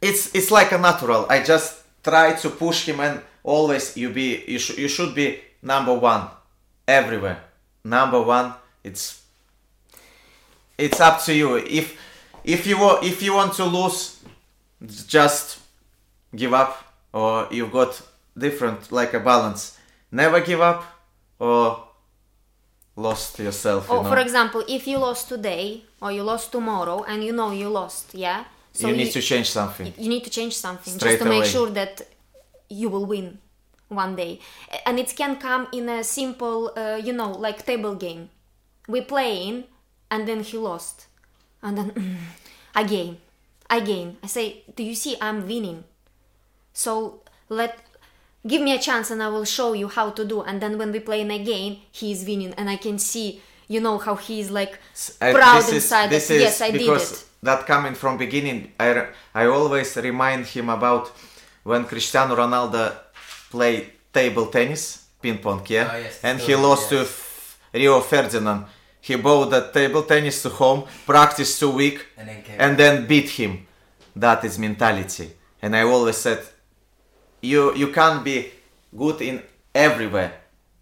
it's it's like a natural. I just try to push him, and always you be you should you should be number one everywhere. Number one. It's it's up to you. If if you if you want to lose, just give up, or you've got different like a balance. Never give up, or lost yourself. You oh, Or know? for example, if you lost today or you lost tomorrow and you know you lost, yeah. So you need to change something. you need to change something Straight just to make sure that you will win one day. And it can come in a simple uh, you know like table game. We playing and then he lost. And then again again. I say do you see i'm winning. So let give me a chance and i will show you how to do. And then when we playing again he's winning. And i can see you know how he's like Uh, proud is- inside this that is yes i did it. that coming from beginning I, I always remind him about when Cristiano Ronaldo played table tennis ping pong yeah Oh, yes, and the he story, lost to yes. F- Rio Ferdinand he brought the table tennis to home, practiced two week, And then and then beat him. That is mentality. And I always said, you you can't be good in everywhere,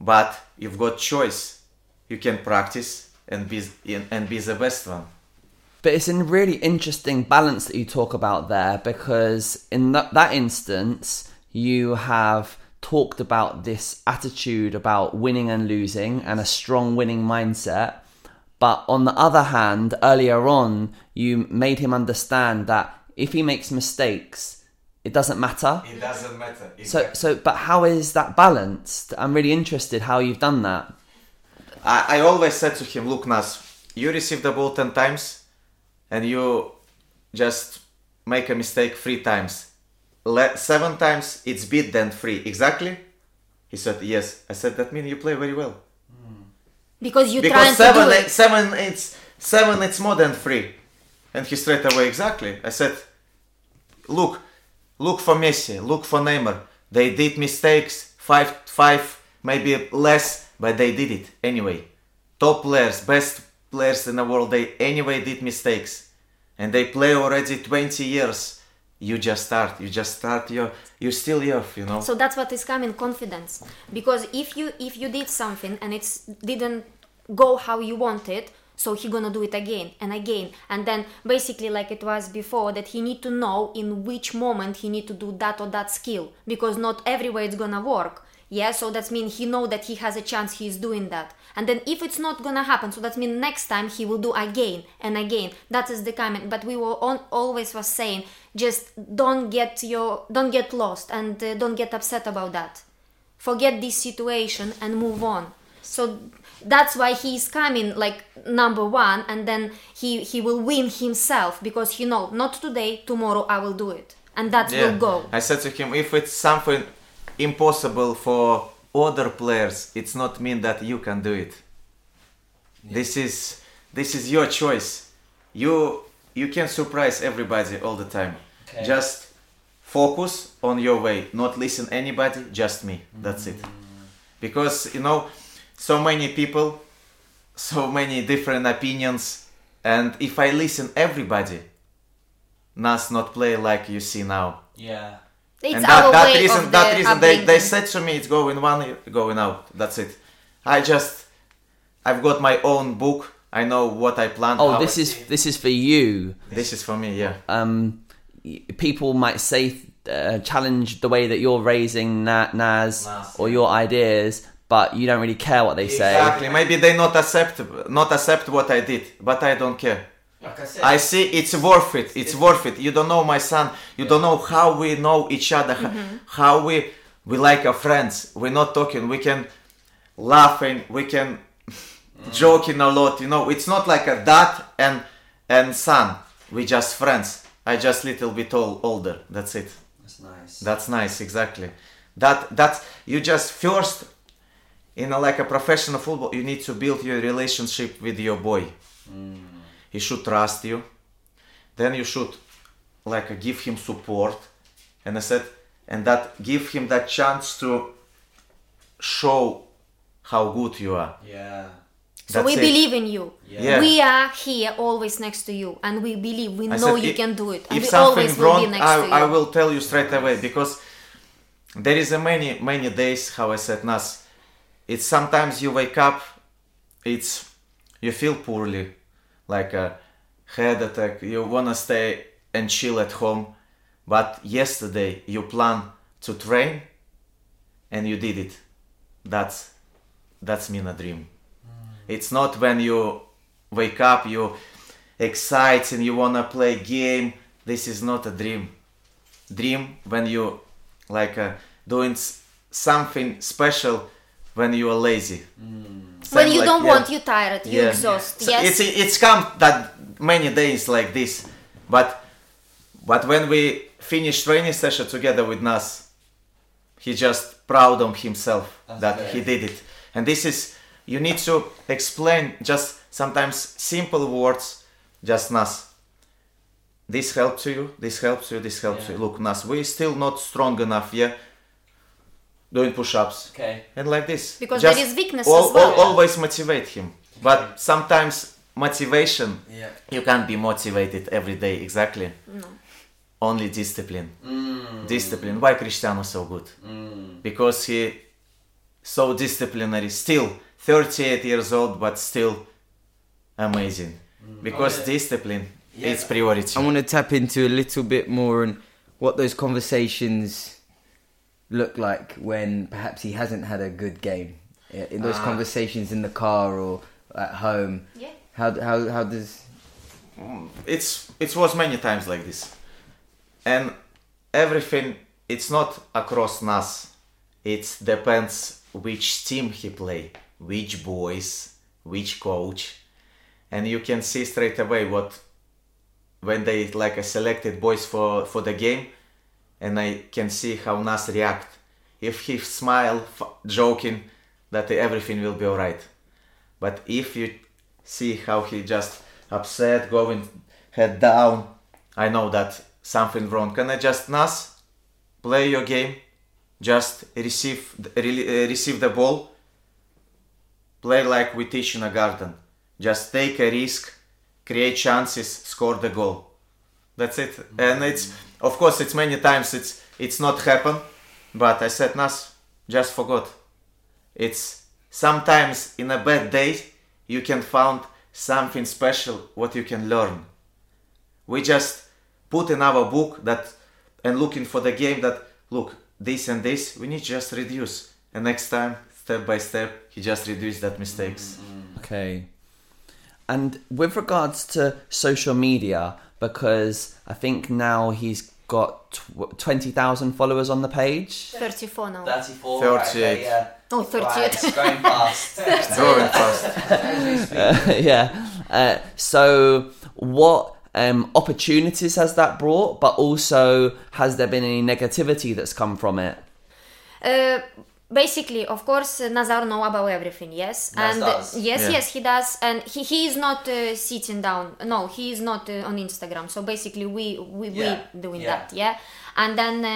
but you've got choice. You can practice and be and be the best one. But it's a really interesting balance that you talk about there because in that, that instance, you have talked about this attitude about winning and losing and a strong winning mindset. But on the other hand, earlier on, you made him understand that if he makes mistakes, it doesn't matter. It doesn't matter. So, so, but how is that balanced? I'm really interested how you've done that. I, I always said to him, look, Naz, you receive the ball 10 times and you just make a mistake three times. Seven times it's beat than three. Exactly? He said, yes. I said, that means you play very well. Hmm. because you're because seven, to do it. seven, it's seven, it's more than three. And he straight away, exactly. I said, look, look for Messi, look for Neymar. They did mistakes, five, five, maybe less, but they did it anyway. Top players, best players in the world, they anyway did mistakes, and they play already 20 years. You just start, you just start. You're, you're still young, you know. so that's what is coming confidence because if you if you did something and it's didn't go how you wanted so he gonna do it again and again and then basically like it was before that he need to know in which moment he need to do that or that skill because not everywhere it's gonna work yeah so that means he know that he has a chance he's doing that and then if it's not gonna happen so that means next time he will do again and again. That is the comment. But we were on always was saying just don't get your don't get lost and uh, don't get upset about that. Forget this situation and move on. So that's why he's coming like number one and then he he will win himself because he know not today tomorrow i will do it. And that will go. I said to him, if it's something impossible for other players, it's not mean that you can do it. This is this is your choice. You you can surprise everybody all the time. Okay. Just focus on your way, not listen anybody, just me. That's it. Mm. Because you know, so many people, so many different opinions, and if I listen everybody, Naz not play like you see now Yeah. It's and that, that reason that the reason they, they said to me it's going one going out. That's it. I just i've got my own book. I know what i plan Oh, this I- is this is for you. this is for me yeah. Um, people might say uh, challenge the way that you're raising Na- Naz Nas, or your ideas, but you don't really care what they say. exactly. Maybe they not accept not accept what i did but i don't care Like I said, I see it's worth it. It's worth it. You don't know my son. You don't know how we know each other. h- mm-hmm. How we we like our friends. We're not talking. We can laughing. We can mm. joking a lot. You know, it's not like a dad and and son. We just friends. I just little bit old, older. That's it. That's nice. That's nice. Exactly. That that you just first in a, like a professional football. You need to build your relationship with your boy mm. He should trust you then you should like uh, give him support. And i said and that give him that chance to show how good you are. Yeah. so That's we it. believe in you. Yeah. we are here always next to you and we believe we I know said, you i- can do it and if we something always will be next I, to you. I will tell you straight away because there is a many many days how i said naz it's sometimes you wake up it's you feel poorly like a head attack. You wanna stay and chill at home. But yesterday you plan to train and you did it. That's that's mean a dream. It's not when you wake up you excited and you wanna play game. This is not a dream. Dream when you like uh, doing something special when you are lazy mm. when Same you like- don't yeah. want you tired you Yeah. exhaust So yes It's it's come that many days like this, but but when we finish training session together with Naz, he just proud on himself that he did it, and this is you need to explain just sometimes simple words, just Naz. This helps you. This helps you. This helps you. Look, Naz, we still not strong enough. Yeah, doing push-ups Okay. and like this Because Just there is weakness al- as well. al- always motivate him But sometimes motivation, Yeah. you can't be motivated every day exactly. No. Only discipline. Mm. Discipline. Why Cristiano so good? Because he so disciplinary. Still 38 years old, but still amazing. Because Oh, yeah. discipline Yeah. is priority. I want to tap into a little bit more on what those conversations look like when perhaps he hasn't had a good game. In those Ah. conversations in the car or at home, Yeah. how how how does it's it was many times like this and everything it's not across naz it depends which team he play which boys which coach and you can see straight away what when they like a selected boys for for the game and i can see how naz react if he smile joking that everything will be alright but if you see how he just upset, going head down, I know that something wrong. Can I just Naz play your game? Just receive re- uh, receive the ball. Play like we teach in a garden. Just take a risk, create chances, score the goal. That's it. And it's of course it's many times it's it's not happen, but I said Naz just forgot. It's sometimes in a bad day you can find something special what you can learn. We just put in our book that and looking for the game that look this and this we need just reduce and next time step by step he just reduce that mistakes. Okay. And with regards to social media, because I think now he's got tw- 20,000 followers on the page. 34 now. 34. 38. yeah. Oh, 38. going fast. Growing fast. yeah. Uh, so, what um, opportunities has that brought? But also, has there been any negativity that's come from it? Uh, basically, of course, uh, Nazar know about everything. Yes, Naz and uh, does. yes, Yeah. yes, he does, and he, he is not uh, sitting down. No, he is not uh, on Instagram. So basically, we we, Yeah. we doing Yeah. that. Yeah. And then uh,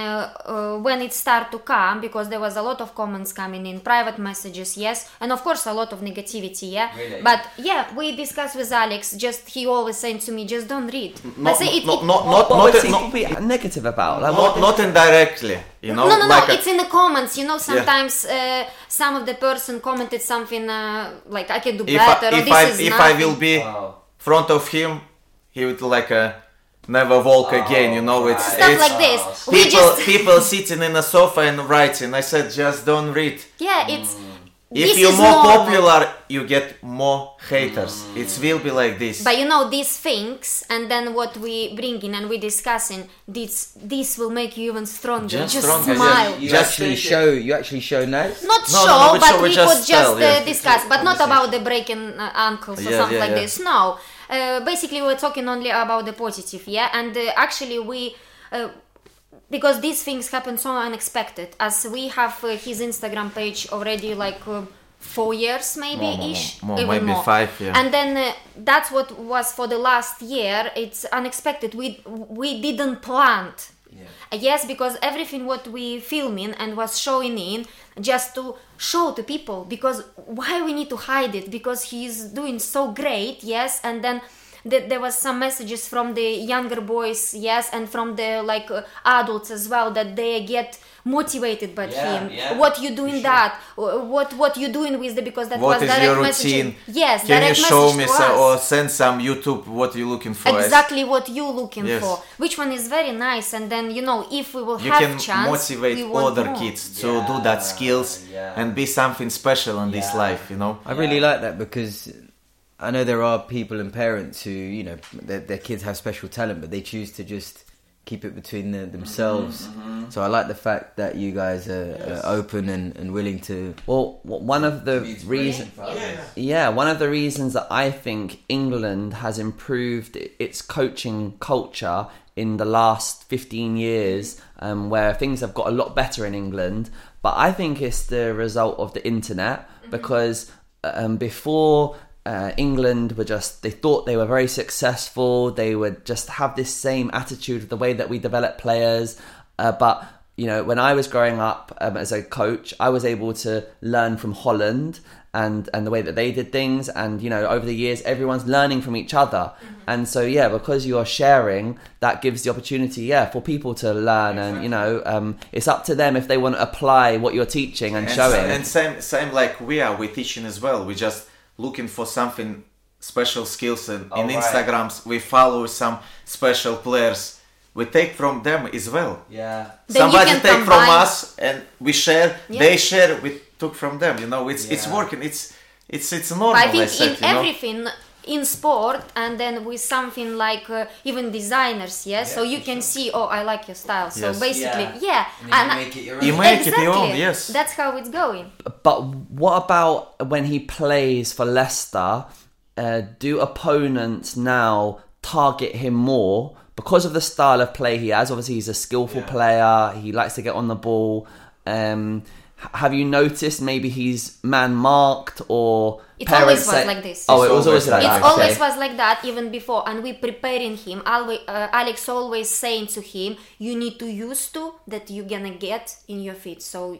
uh, when it start to come, because there was a lot of comments coming in, private messages, yes, and of course a lot of negativity, yeah. Really? But yeah, we discussed with Alex. Just he always saying to me, just don't read. No, I say it, no, it- no, not what not not, be negative about? Like, not, not indirectly, you know. no, no, like no. a- it's in the comments. You know, sometimes uh, some of the person commented something uh, like "I can do if better" I, or if "This I is if nothing." I will be Wow. front of him, he would like a never walk again. You know, it's Stuff it's like this. We people just people sitting in a sofa and writing. I said just don't read. yeah, it's. If this you're is more popular, you get more haters. It will be like this. But you know these things, and then what we bring in and we discussing, this this will make you even stronger. Just Just, stronger, smile. yeah. you Just actually it- show you actually show Naz? Not No, no, show, no, we but show- we we just could just tell, yeah. uh, discuss, but not about the breaking uh, ankles or Yeah, something yeah, like yeah. this. No, uh, basically we're talking only about the positive, yeah. And uh, actually we. Uh, because these things happen so unexpected as we have uh, his instagram page already like uh, four years maybe More, more, ish more, even maybe more. five, yeah. and then uh, that's what was for the last year it's unexpected we we didn't plant Uh, yes because everything what we filming and was showing in just to show to people because why we need to hide it? Because he's doing so great yes and then th- there was some messages from the younger boys yes and from the like uh, adults as well that they get motivated by Yeah, him yeah, what you doing that Uh, what what you doing with the because that what was is direct your messaging. routine? yes Can you show me to so, or send some YouTube what you looking for? exactly what you looking Yes. for which one is very nice and then you know if we will You have can chance motivate we want other more. kids to do that skills yeah. and be something special in this life. You know. I really like that because I know there are people and parents who, you know, their, their kids have special talent, but they choose to just keep it between the, themselves. So I like the fact that you guys are, are open and, and willing to. Well, one of the reasons, yeah, one of the reasons that I think England has improved its coaching culture in the last fifteen years, um, where things have got a lot better in England. But I think it's the result of the internet because um, before. Uh, England were just, they thought they were very successful. They would just have this same attitude of the way that we develop players. Uh, but you know, when I was growing up um, as a coach, I was able to learn from Holland and and the way that they did things, and you know, over the years, everyone's learning from each other, and so yeah, because you are sharing, that gives the opportunity, yeah, for people to learn, and you know, um, it's up to them if they want to apply what you're teaching and, and, showing. and same same like we are we teaching as well we just looking for something special skills and in right. instagrams we follow some special players we take from them as well yeah. Then somebody can take from us and we share Yeah. they share we took from them you know it's it's working it's it's it's normal I think said, in you know? Everything in sport and then with something like uh, even designers yes so you can see oh i like your style so Yes. basically Yeah. yeah, And then you make it your own. You make it your own, yes. that's how it's going But what about when he plays for Leicester? Uh, do opponents now target him more because of the style of play he has? Obviously, he's a skillful player. He likes to get on the ball. Um, have you noticed maybe he's man marked or It parents always was say- like this. Oh, it was always always like it that. always was like that even before and we preparing him always, uh, alex always saying to him you need to use to that you're gonna get in your feet so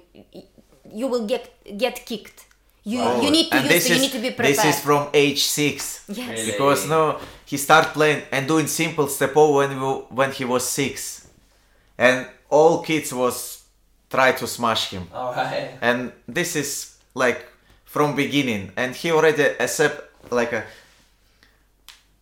you will get get kicked you you need to and use this to you need to be prepared this is from age six Yes. Really? because no he start playing and doing simple step over when we, when he was six and all kids was try to smash him All right. and this is like from beginning and he already accept like a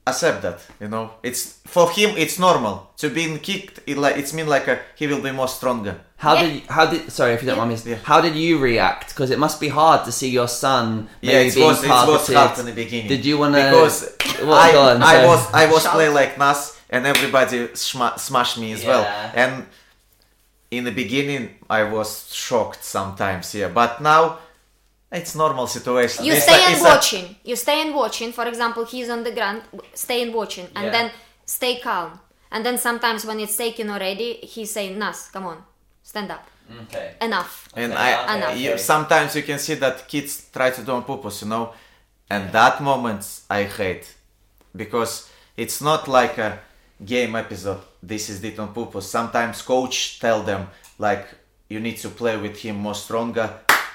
accept that you know it's for him it's normal to being kicked it like it's mean like a, he will be more stronger How Yeah. did how did sorry if you don't Yeah. mind me? Yeah. How did you react? Because it must be hard to see your son maybe yeah it being was it was hard in the beginning Did you want to? because What, I, on, I sorry. was I was Shout. play like Nas and everybody sma- smashed me as well and in the beginning I was shocked sometimes yeah but now it's normal situation. You It's stay like- and it's like- watching. You stay and watching. For example he's on the ground stay and watching and Yeah. then stay calm. And then sometimes when it's taken already he's saying naz come on stand up. Okay. enough. And Okay, I okay. you, sometimes you can see that kids try to do on purpose you know? And that moment I hate. Because it's not like a game episode. This is it on purpose. Sometimes coach tell them like you need to play with him more stronger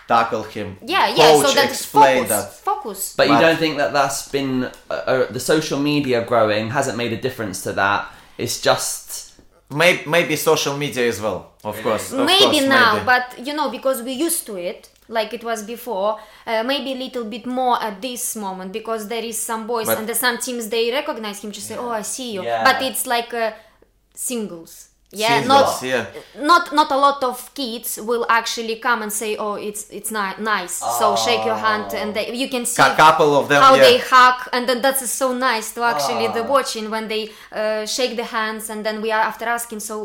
tackle him yeah yeah coach so that's explain focus that focus But you don't think that that's been uh, uh, the social media growing hasn't made a difference to that? It's just maybe, maybe social media as well of course of maybe course, now maybe. but you know because we used to it like it was before uh, maybe a little bit more at this moment because there is some boys But- and the, some teams they recognize him just say oh i see you Yeah. but it's like uh, singles yeah Singles, not yeah. not not a lot of kids will actually come and say oh it's it's ni- nice so shake your hand and they, you can see Cou- couple of them, how yeah. they hug and then that's so nice to actually the Ah. watching when they uh, shake the hands and then we are after asking so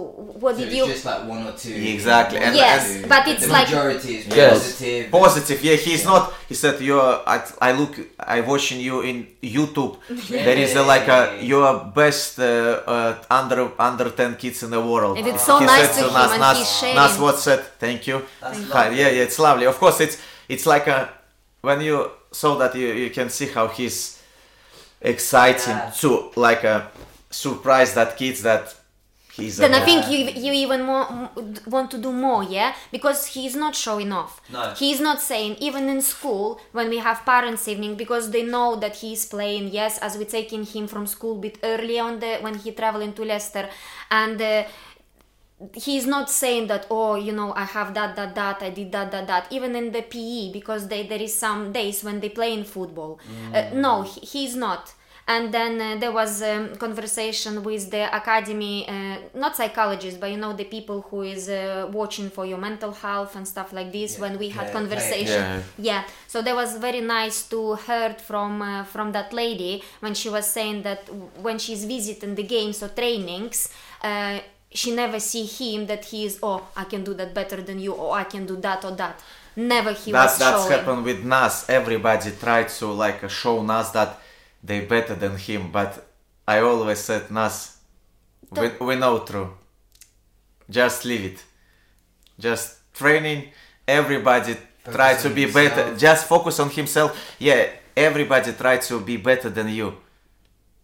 what So did it's you just like one or two. Exactly, and- Yes, and- but it's the like- majority is Yes. positive. positive yeah he's not he said you're I, I look i watching you in youtube there is a, like a you're best uh, uh, under under 10 kids in the world And it's so He nice said to so him Naz, and Naz, he's. Naz what said thank you That's Hi, lovely. yeah yeah it's lovely of course it's it's like a when you saw that you, you can see how he's exciting Yeah. to like a surprise that kids that he's then a I think you you even more want to do more, yeah, because he's not showing off. No. He's not saying even in school when we have parents' evening because they know that he's playing. Yes, as we taking him from school a bit early on the when he traveling to Leicester, and. Uh, he's not saying that oh you know i have that that that i did that that that even in the pe because they, there is some days when they play in football uh, no he, he's not and then uh, there was um, conversation with the academy uh, not psychologists but you know the people who is uh, watching for your mental health and stuff like this when we had Yeah, conversation. Yeah. yeah. So that was very nice to heard from uh, from that lady when she was saying that w- when she's visiting the games or trainings uh, she never see him that he is oh i can do that better than you or i can do that or that. Never he that's was that's showing. happened with Naz. Everybody tried to like show Naz that they better than him, but I always said Naz, we, we know true. Just leave it. Just training. Everybody try to be himself. better. Just focus on himself. Yeah, everybody try to be better than you.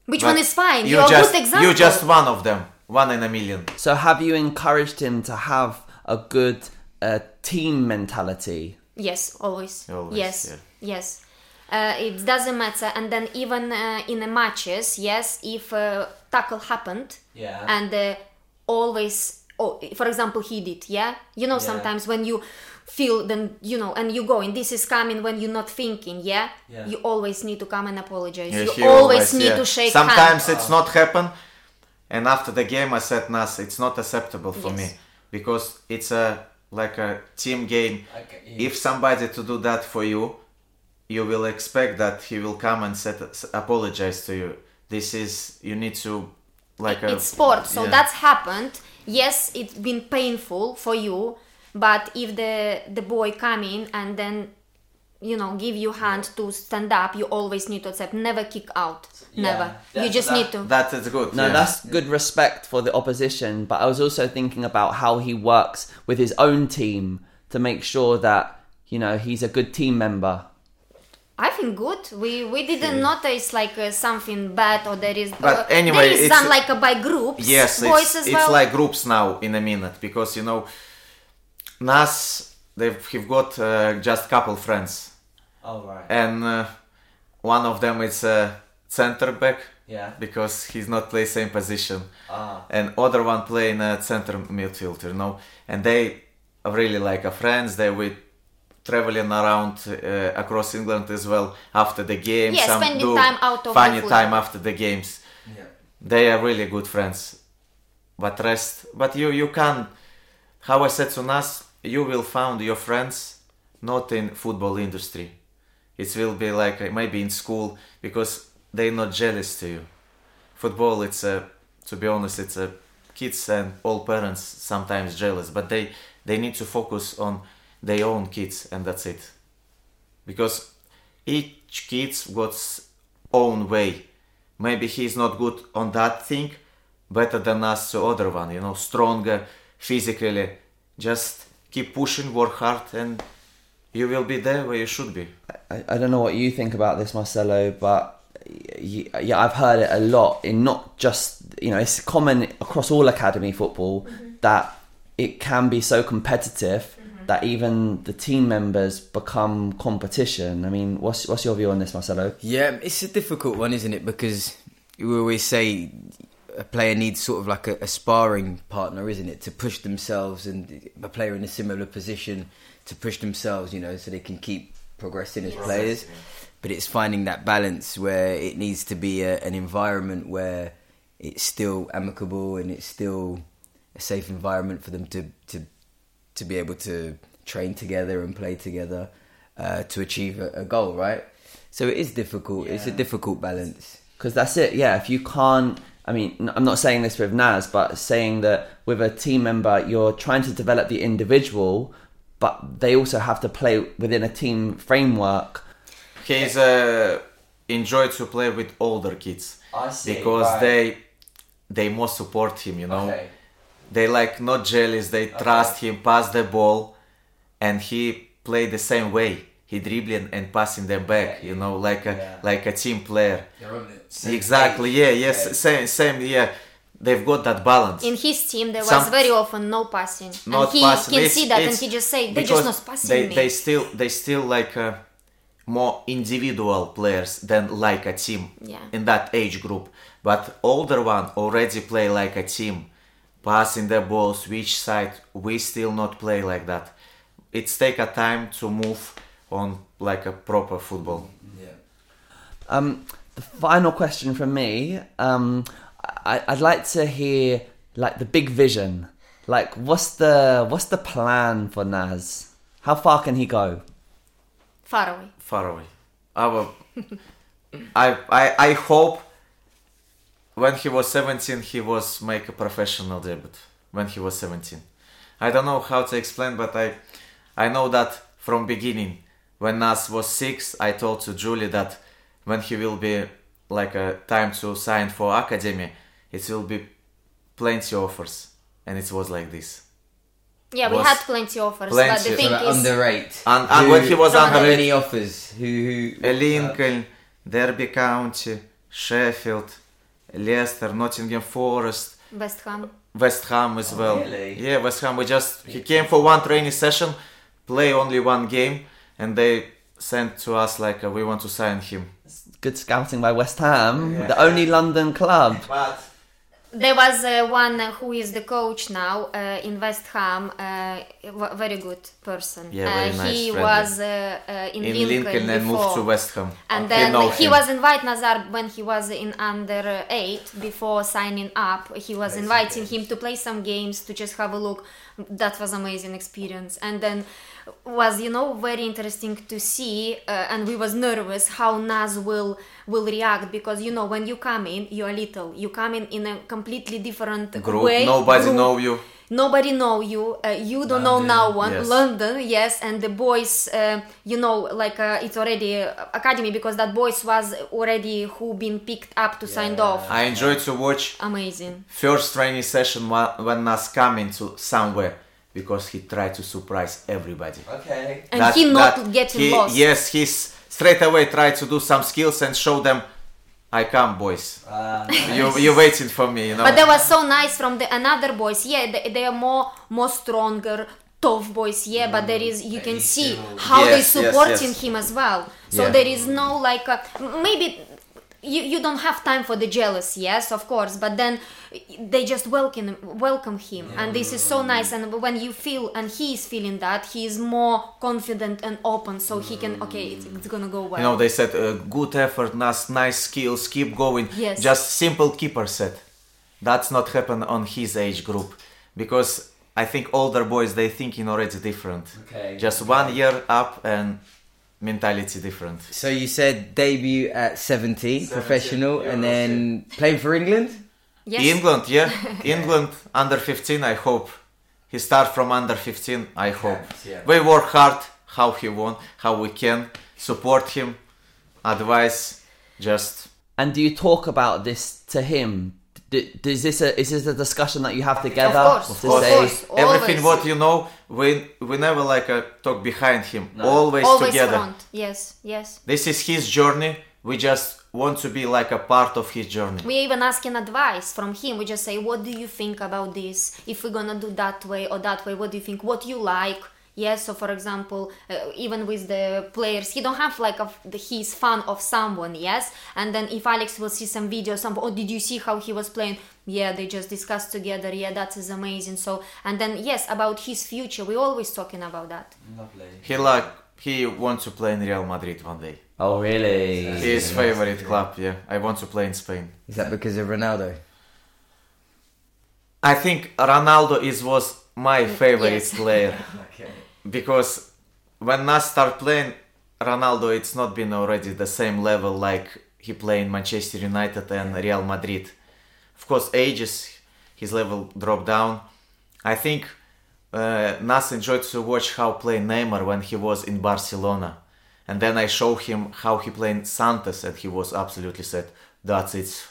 which But one is fine you you're just, a good example You just one of them. One in a million. So have you encouraged him to have a good uh, team mentality. Yes, always. Always, yes, yeah. yes. Uh, it doesn't matter. And then even uh, in the matches, yes, if a tackle happened, Yeah. and uh, always, oh, for example, he did, yeah. You know, sometimes when you feel, then you know, and you go, and this is coming when you're not thinking, yeah. Yeah. You always need to come and apologize. Yeah, you he always need yeah. to shake hands. Sometimes hands. it's not happen, and after the game I said, Naz, it's not acceptable for me because it's a like a team game. Okay, yeah. If somebody to do that for you, you will expect that he will come and set, apologize to you. This is you need to like a, uh, it's sport so yeah. that's happened yes it's been painful for you but if the the boy come in and then you know give you hand to stand up you always need to accept never kick out never Yeah, you just that- need to that is good. No, yeah. that's good respect for the opposition, but I was also thinking about how he works with his own team to make sure that, you know, he's a good team member. I think good. We we didn't notice like uh, something bad or there is. But uh, anyway, there is it's- some like uh, by groups. Yes, boys it's, it's well. like groups now in a minute because you know, Naz they've have got uh, just couple friends, Oh, right. and uh, one of them is a center back Yeah. because he's not play same position, Ah. and other one playing a center midfield, you know, and they really like a friends. They with traveling around uh, across England as well after the games. Yeah, some spending do time out of funny football. time after the games Yeah. they are really good friends but rest but you you can how i said to naz you will find your friends not in football industry it will be like uh, maybe in school because they're not jealous to you football it's a to be honest it's a kids and all parents sometimes jealous but they they need to focus on their own kids and that's it. Because each kid's got own way. Maybe he's not good on that thing better than us to other one you know stronger physically. Just keep pushing work hard and you will be there where you should be. I, I don't know what you think about this, Marcelo, but yeah, I've heard it a lot in not just you know it's common across all academy football mm-hmm. that it can be so competitive that even the team members become competition. I mean, what's what's your view on this, Marcelo? Yeah, it's a difficult one, isn't it? Because we always say a player needs sort of like a, a sparring partner, isn't it, to push themselves, and a player in a similar position to push themselves, you know, so they can keep progressing as players. But it's finding that balance where it needs to be a, an environment where it's still amicable and it's still a safe environment for them to to to be able to train together and play together uh, to achieve a, a goal, right? So it is difficult. It's a difficult balance. Because that's it. Yeah, if you can't, I mean, I'm not saying this with Naz, but saying that with a team member, you're trying to develop the individual, but they also have to play within a team framework. he's uh, enjoy to play with older kids I see, because right. they they more support him you know they like not jealous they trust him pass the ball and he play the same way he dribbling and passing them back you know like a Yeah. like a team player exactly yeah yes same same yeah they've got that balance In his team, there was Some- very often no passing, not and he passing. can It's- see that, and he just say they just not passing they, me. They still they still like uh, more individual players than like a team Yeah. in that age group. But older one already play like a team, passing the balls, which side. We still not play like that. It's take a time to move on like a proper football. Yeah. Um, the final question from me, um, I, I'd like to hear like the big vision. Like, what's the what's the plan for Naz? How far can he go? Far away. far away. Our, I, I, I hope when he was 17 he was make a professional debut. When he was 17, I don't know how to explain, but I, I know that from beginning. When Naz was six, I told to Julie that when he will be like a time to sign for academy, it will be plenty offers, and it was like this. Yeah, we had plenty offers, but the thing So like is, under eight. And- and when he was how under many offers? Who? who Lincoln, Derby County, Sheffield, Leicester, Nottingham Forest, West Ham. West Ham as well. really? Yeah, West Ham. We just he came for one training session, play only one game, and they sent to us like uh, we want to sign him. Good scouting by West Ham, the only London club. But There was uh, one who is the coach now uh, in West Ham, uh, w- very good person. Yeah, very uh, nice, he friendly. was uh, uh, in, in Lincoln, Lincoln and before. moved to West Ham. And then he him. was invite Nazar when he was in under eight before signing up. He was inviting him to play some games to just have a look. That was amazing experience. And then was you know very interesting to see, uh, and we was nervous how Naz will will react because you know when you come in you're little you come in in a completely different Group, way. nobody group. know you. Nobody know you. Uh, you don't know no one. yes. London, yes, and the boys, uh, you know, like uh, it's already uh, academy because that boys was already who been picked up to signed off. I enjoyed to watch Amazing. first training session wha- when Naz coming to somewhere because he tried to surprise everybody. Okay. And That- he not that getting he- lost. Yes, he's straight away tried to do some skills and show them, I come, boys. you you waiting for me, you know. But they were so nice from the another boys. Yeah, they, they are more more stronger, tough boys. Yeah, but there is you can see how they Yes, yes, supporting yes. him as well. So Yeah. there is no like uh, maybe you, you don't have time for the jealous. Yes, of course, but then they just welcome welcome him, and this is so nice. And when you feel and he is feeling that, he is more confident and open, so he can okay, it's, it's gonna go well. you know, they said, uh, good effort, Naz, nice skills, keep going. Yes. Just simple keeper said. That's not happen on his age group because I think older boys they thinking already different. Okay. Just one year up and mentality different. So you said debut at 17, professional, and then playing for England. yes. England, yeah, England under 15. I hope he start from under 15. I hope yeah. we work hard. How he won, how we can support him, advice, just And do you talk about this to him? D- d- is this a is this a discussion that you have together? course, to of say, course. everything what you know. We we never like uh, talk behind him. Always, Always together. front. Yes, yes. This is his journey. We just want to be like a part of his journey. We even asking advice from him. We just say, "What do you think about this? If we're gonna do that way or that way, what do you think? What you like?" Yes. So, for example, uh, even with the players, he don't have like a, he's fan of someone. Yes. And then if Alex will see some video, some oh, did you see how he was playing? Yeah, they just discussed together. Yeah, that is amazing. So, and then yes, about his future, we always talking about that. He like he wants to play in Real Madrid one day. Oh really? His favorite club. Yeah, I want to play in Spain. Is that because of Ronaldo? I think Ronaldo is was my favorite Yes. player because when Naz start playing, Ronaldo it's not been already the same level like he play in Manchester United and Real Madrid. Of course, ages his level dropped down. I think uh, Naz enjoyed to watch how play Neymar when he was in Barcelona, and then I show him how he played in Santos, and he was absolutely said, "That's it."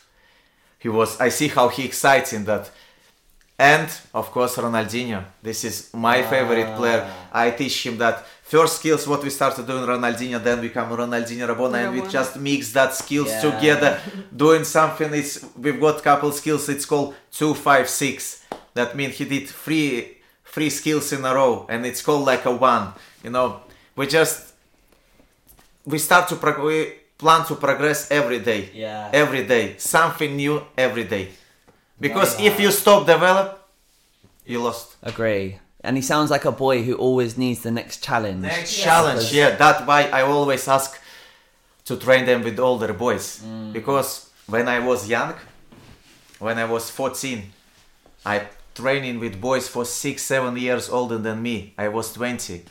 He was. I see how he excites in that. And of course, Ronaldinho. This is my favorite ah. player. I teach him that first skills. What we started doing, Ronaldinho, then become Ronaldinho Rabona, and we just mix that skills Yeah. together, doing something. It's we've got couple skills. It's called two five six. That means he did three three skills in a row, and it's called like a one. You know, we just we start to prog- we plan to progress every day. Yeah. Every day, something new every day. Because if you stop develop, you lost. Agree. And he sounds like a boy who always needs the next challenge. Next challenge, yeah. That's why I always ask to train them with older boys. Mm. Because when I was young, when I was 14, I training with boys for six, seven years older than me. I was 20,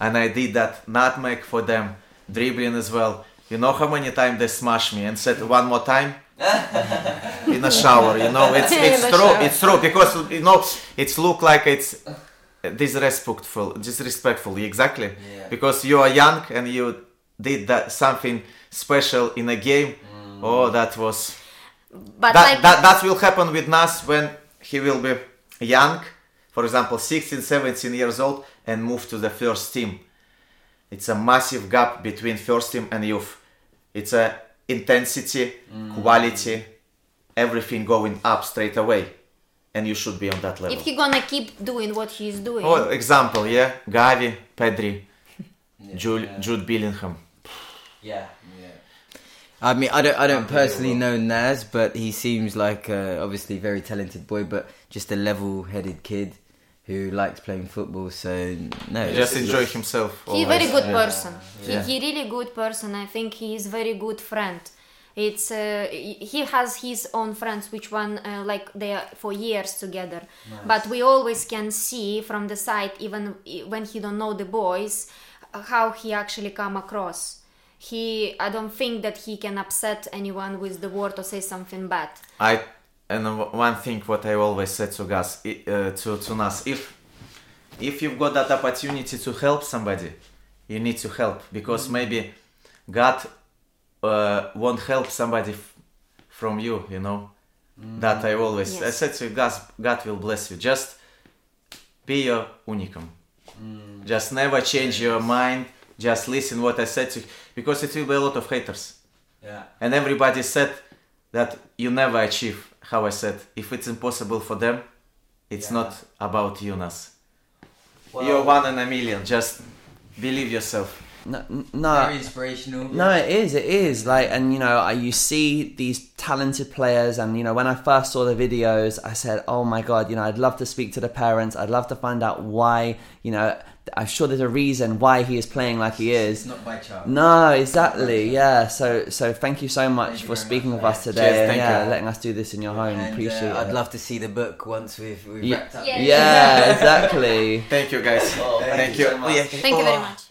and I did that nutmeg for them, dribbling as well. You know how many times they smash me and said one more time in a shower. You know, it's it's true. shower. It's true because you know it's look like it's disrespectful, disrespectful. Exactly, because you are young and you did that something special in a game. Mm. Oh, that was But that, like that that will happen with Naz when he will be young, for example, 16, 17 years old, and move to the first team. It's a massive gap between first team and youth. It's a intensity, quality, everything going up straight away. and you should be on that level. If he gonna keep doing what he's doing, Oh, example, yeah, Gavi, Pedri, Jude, Jude Bellingham. Yeah. I mean, I don't, I don't personally know Naz, but he seems like uh, obviously very talented boy, but just a level-headed kid who likes playing football. So no, He just enjoy himself. he always. very good person. Yeah. He, he really good person. I think he is very good friend. It's uh, he has his own friends, which one uh, like they are for years together. But we always can see from the side, even when he don't know the boys, how he actually come across. He, I don't think that he can upset anyone with the word or say something bad. I and one thing what I always said to Gus uh, to to Naz if if you've got that opportunity to help somebody, you need to help because maybe God uh, won't help somebody f- from you. You know that I always I said to Gus, God will bless you. Just be your unicum. Just never change your mind. Just listen what I said to you. because it will be a lot of haters Yeah. and everybody said that you never achieve how i said if it's impossible for them it's Yeah. not about you naz you're one in a million just believe yourself No, n- no. inspirational. No, it is. It is like, and you know, I, you see these talented players, and you know, when I first saw the videos, I said, "Oh my god!" You know, I'd love to speak to the parents. I'd love to find out why. You know, I'm sure there's a reason why he is playing like he is. not by chance. No, exactly. Yeah. So, so thank you so much you for speaking much. with us today. Cheers, and thank yeah, you. letting us do this in your home. And, Appreciate uh, I'd love to see the book once we've, we've Yeah. wrapped up. Yeah. Yeah, exactly. thank you guys Oh, thank thank you you so much. Yeah. Thank you very much.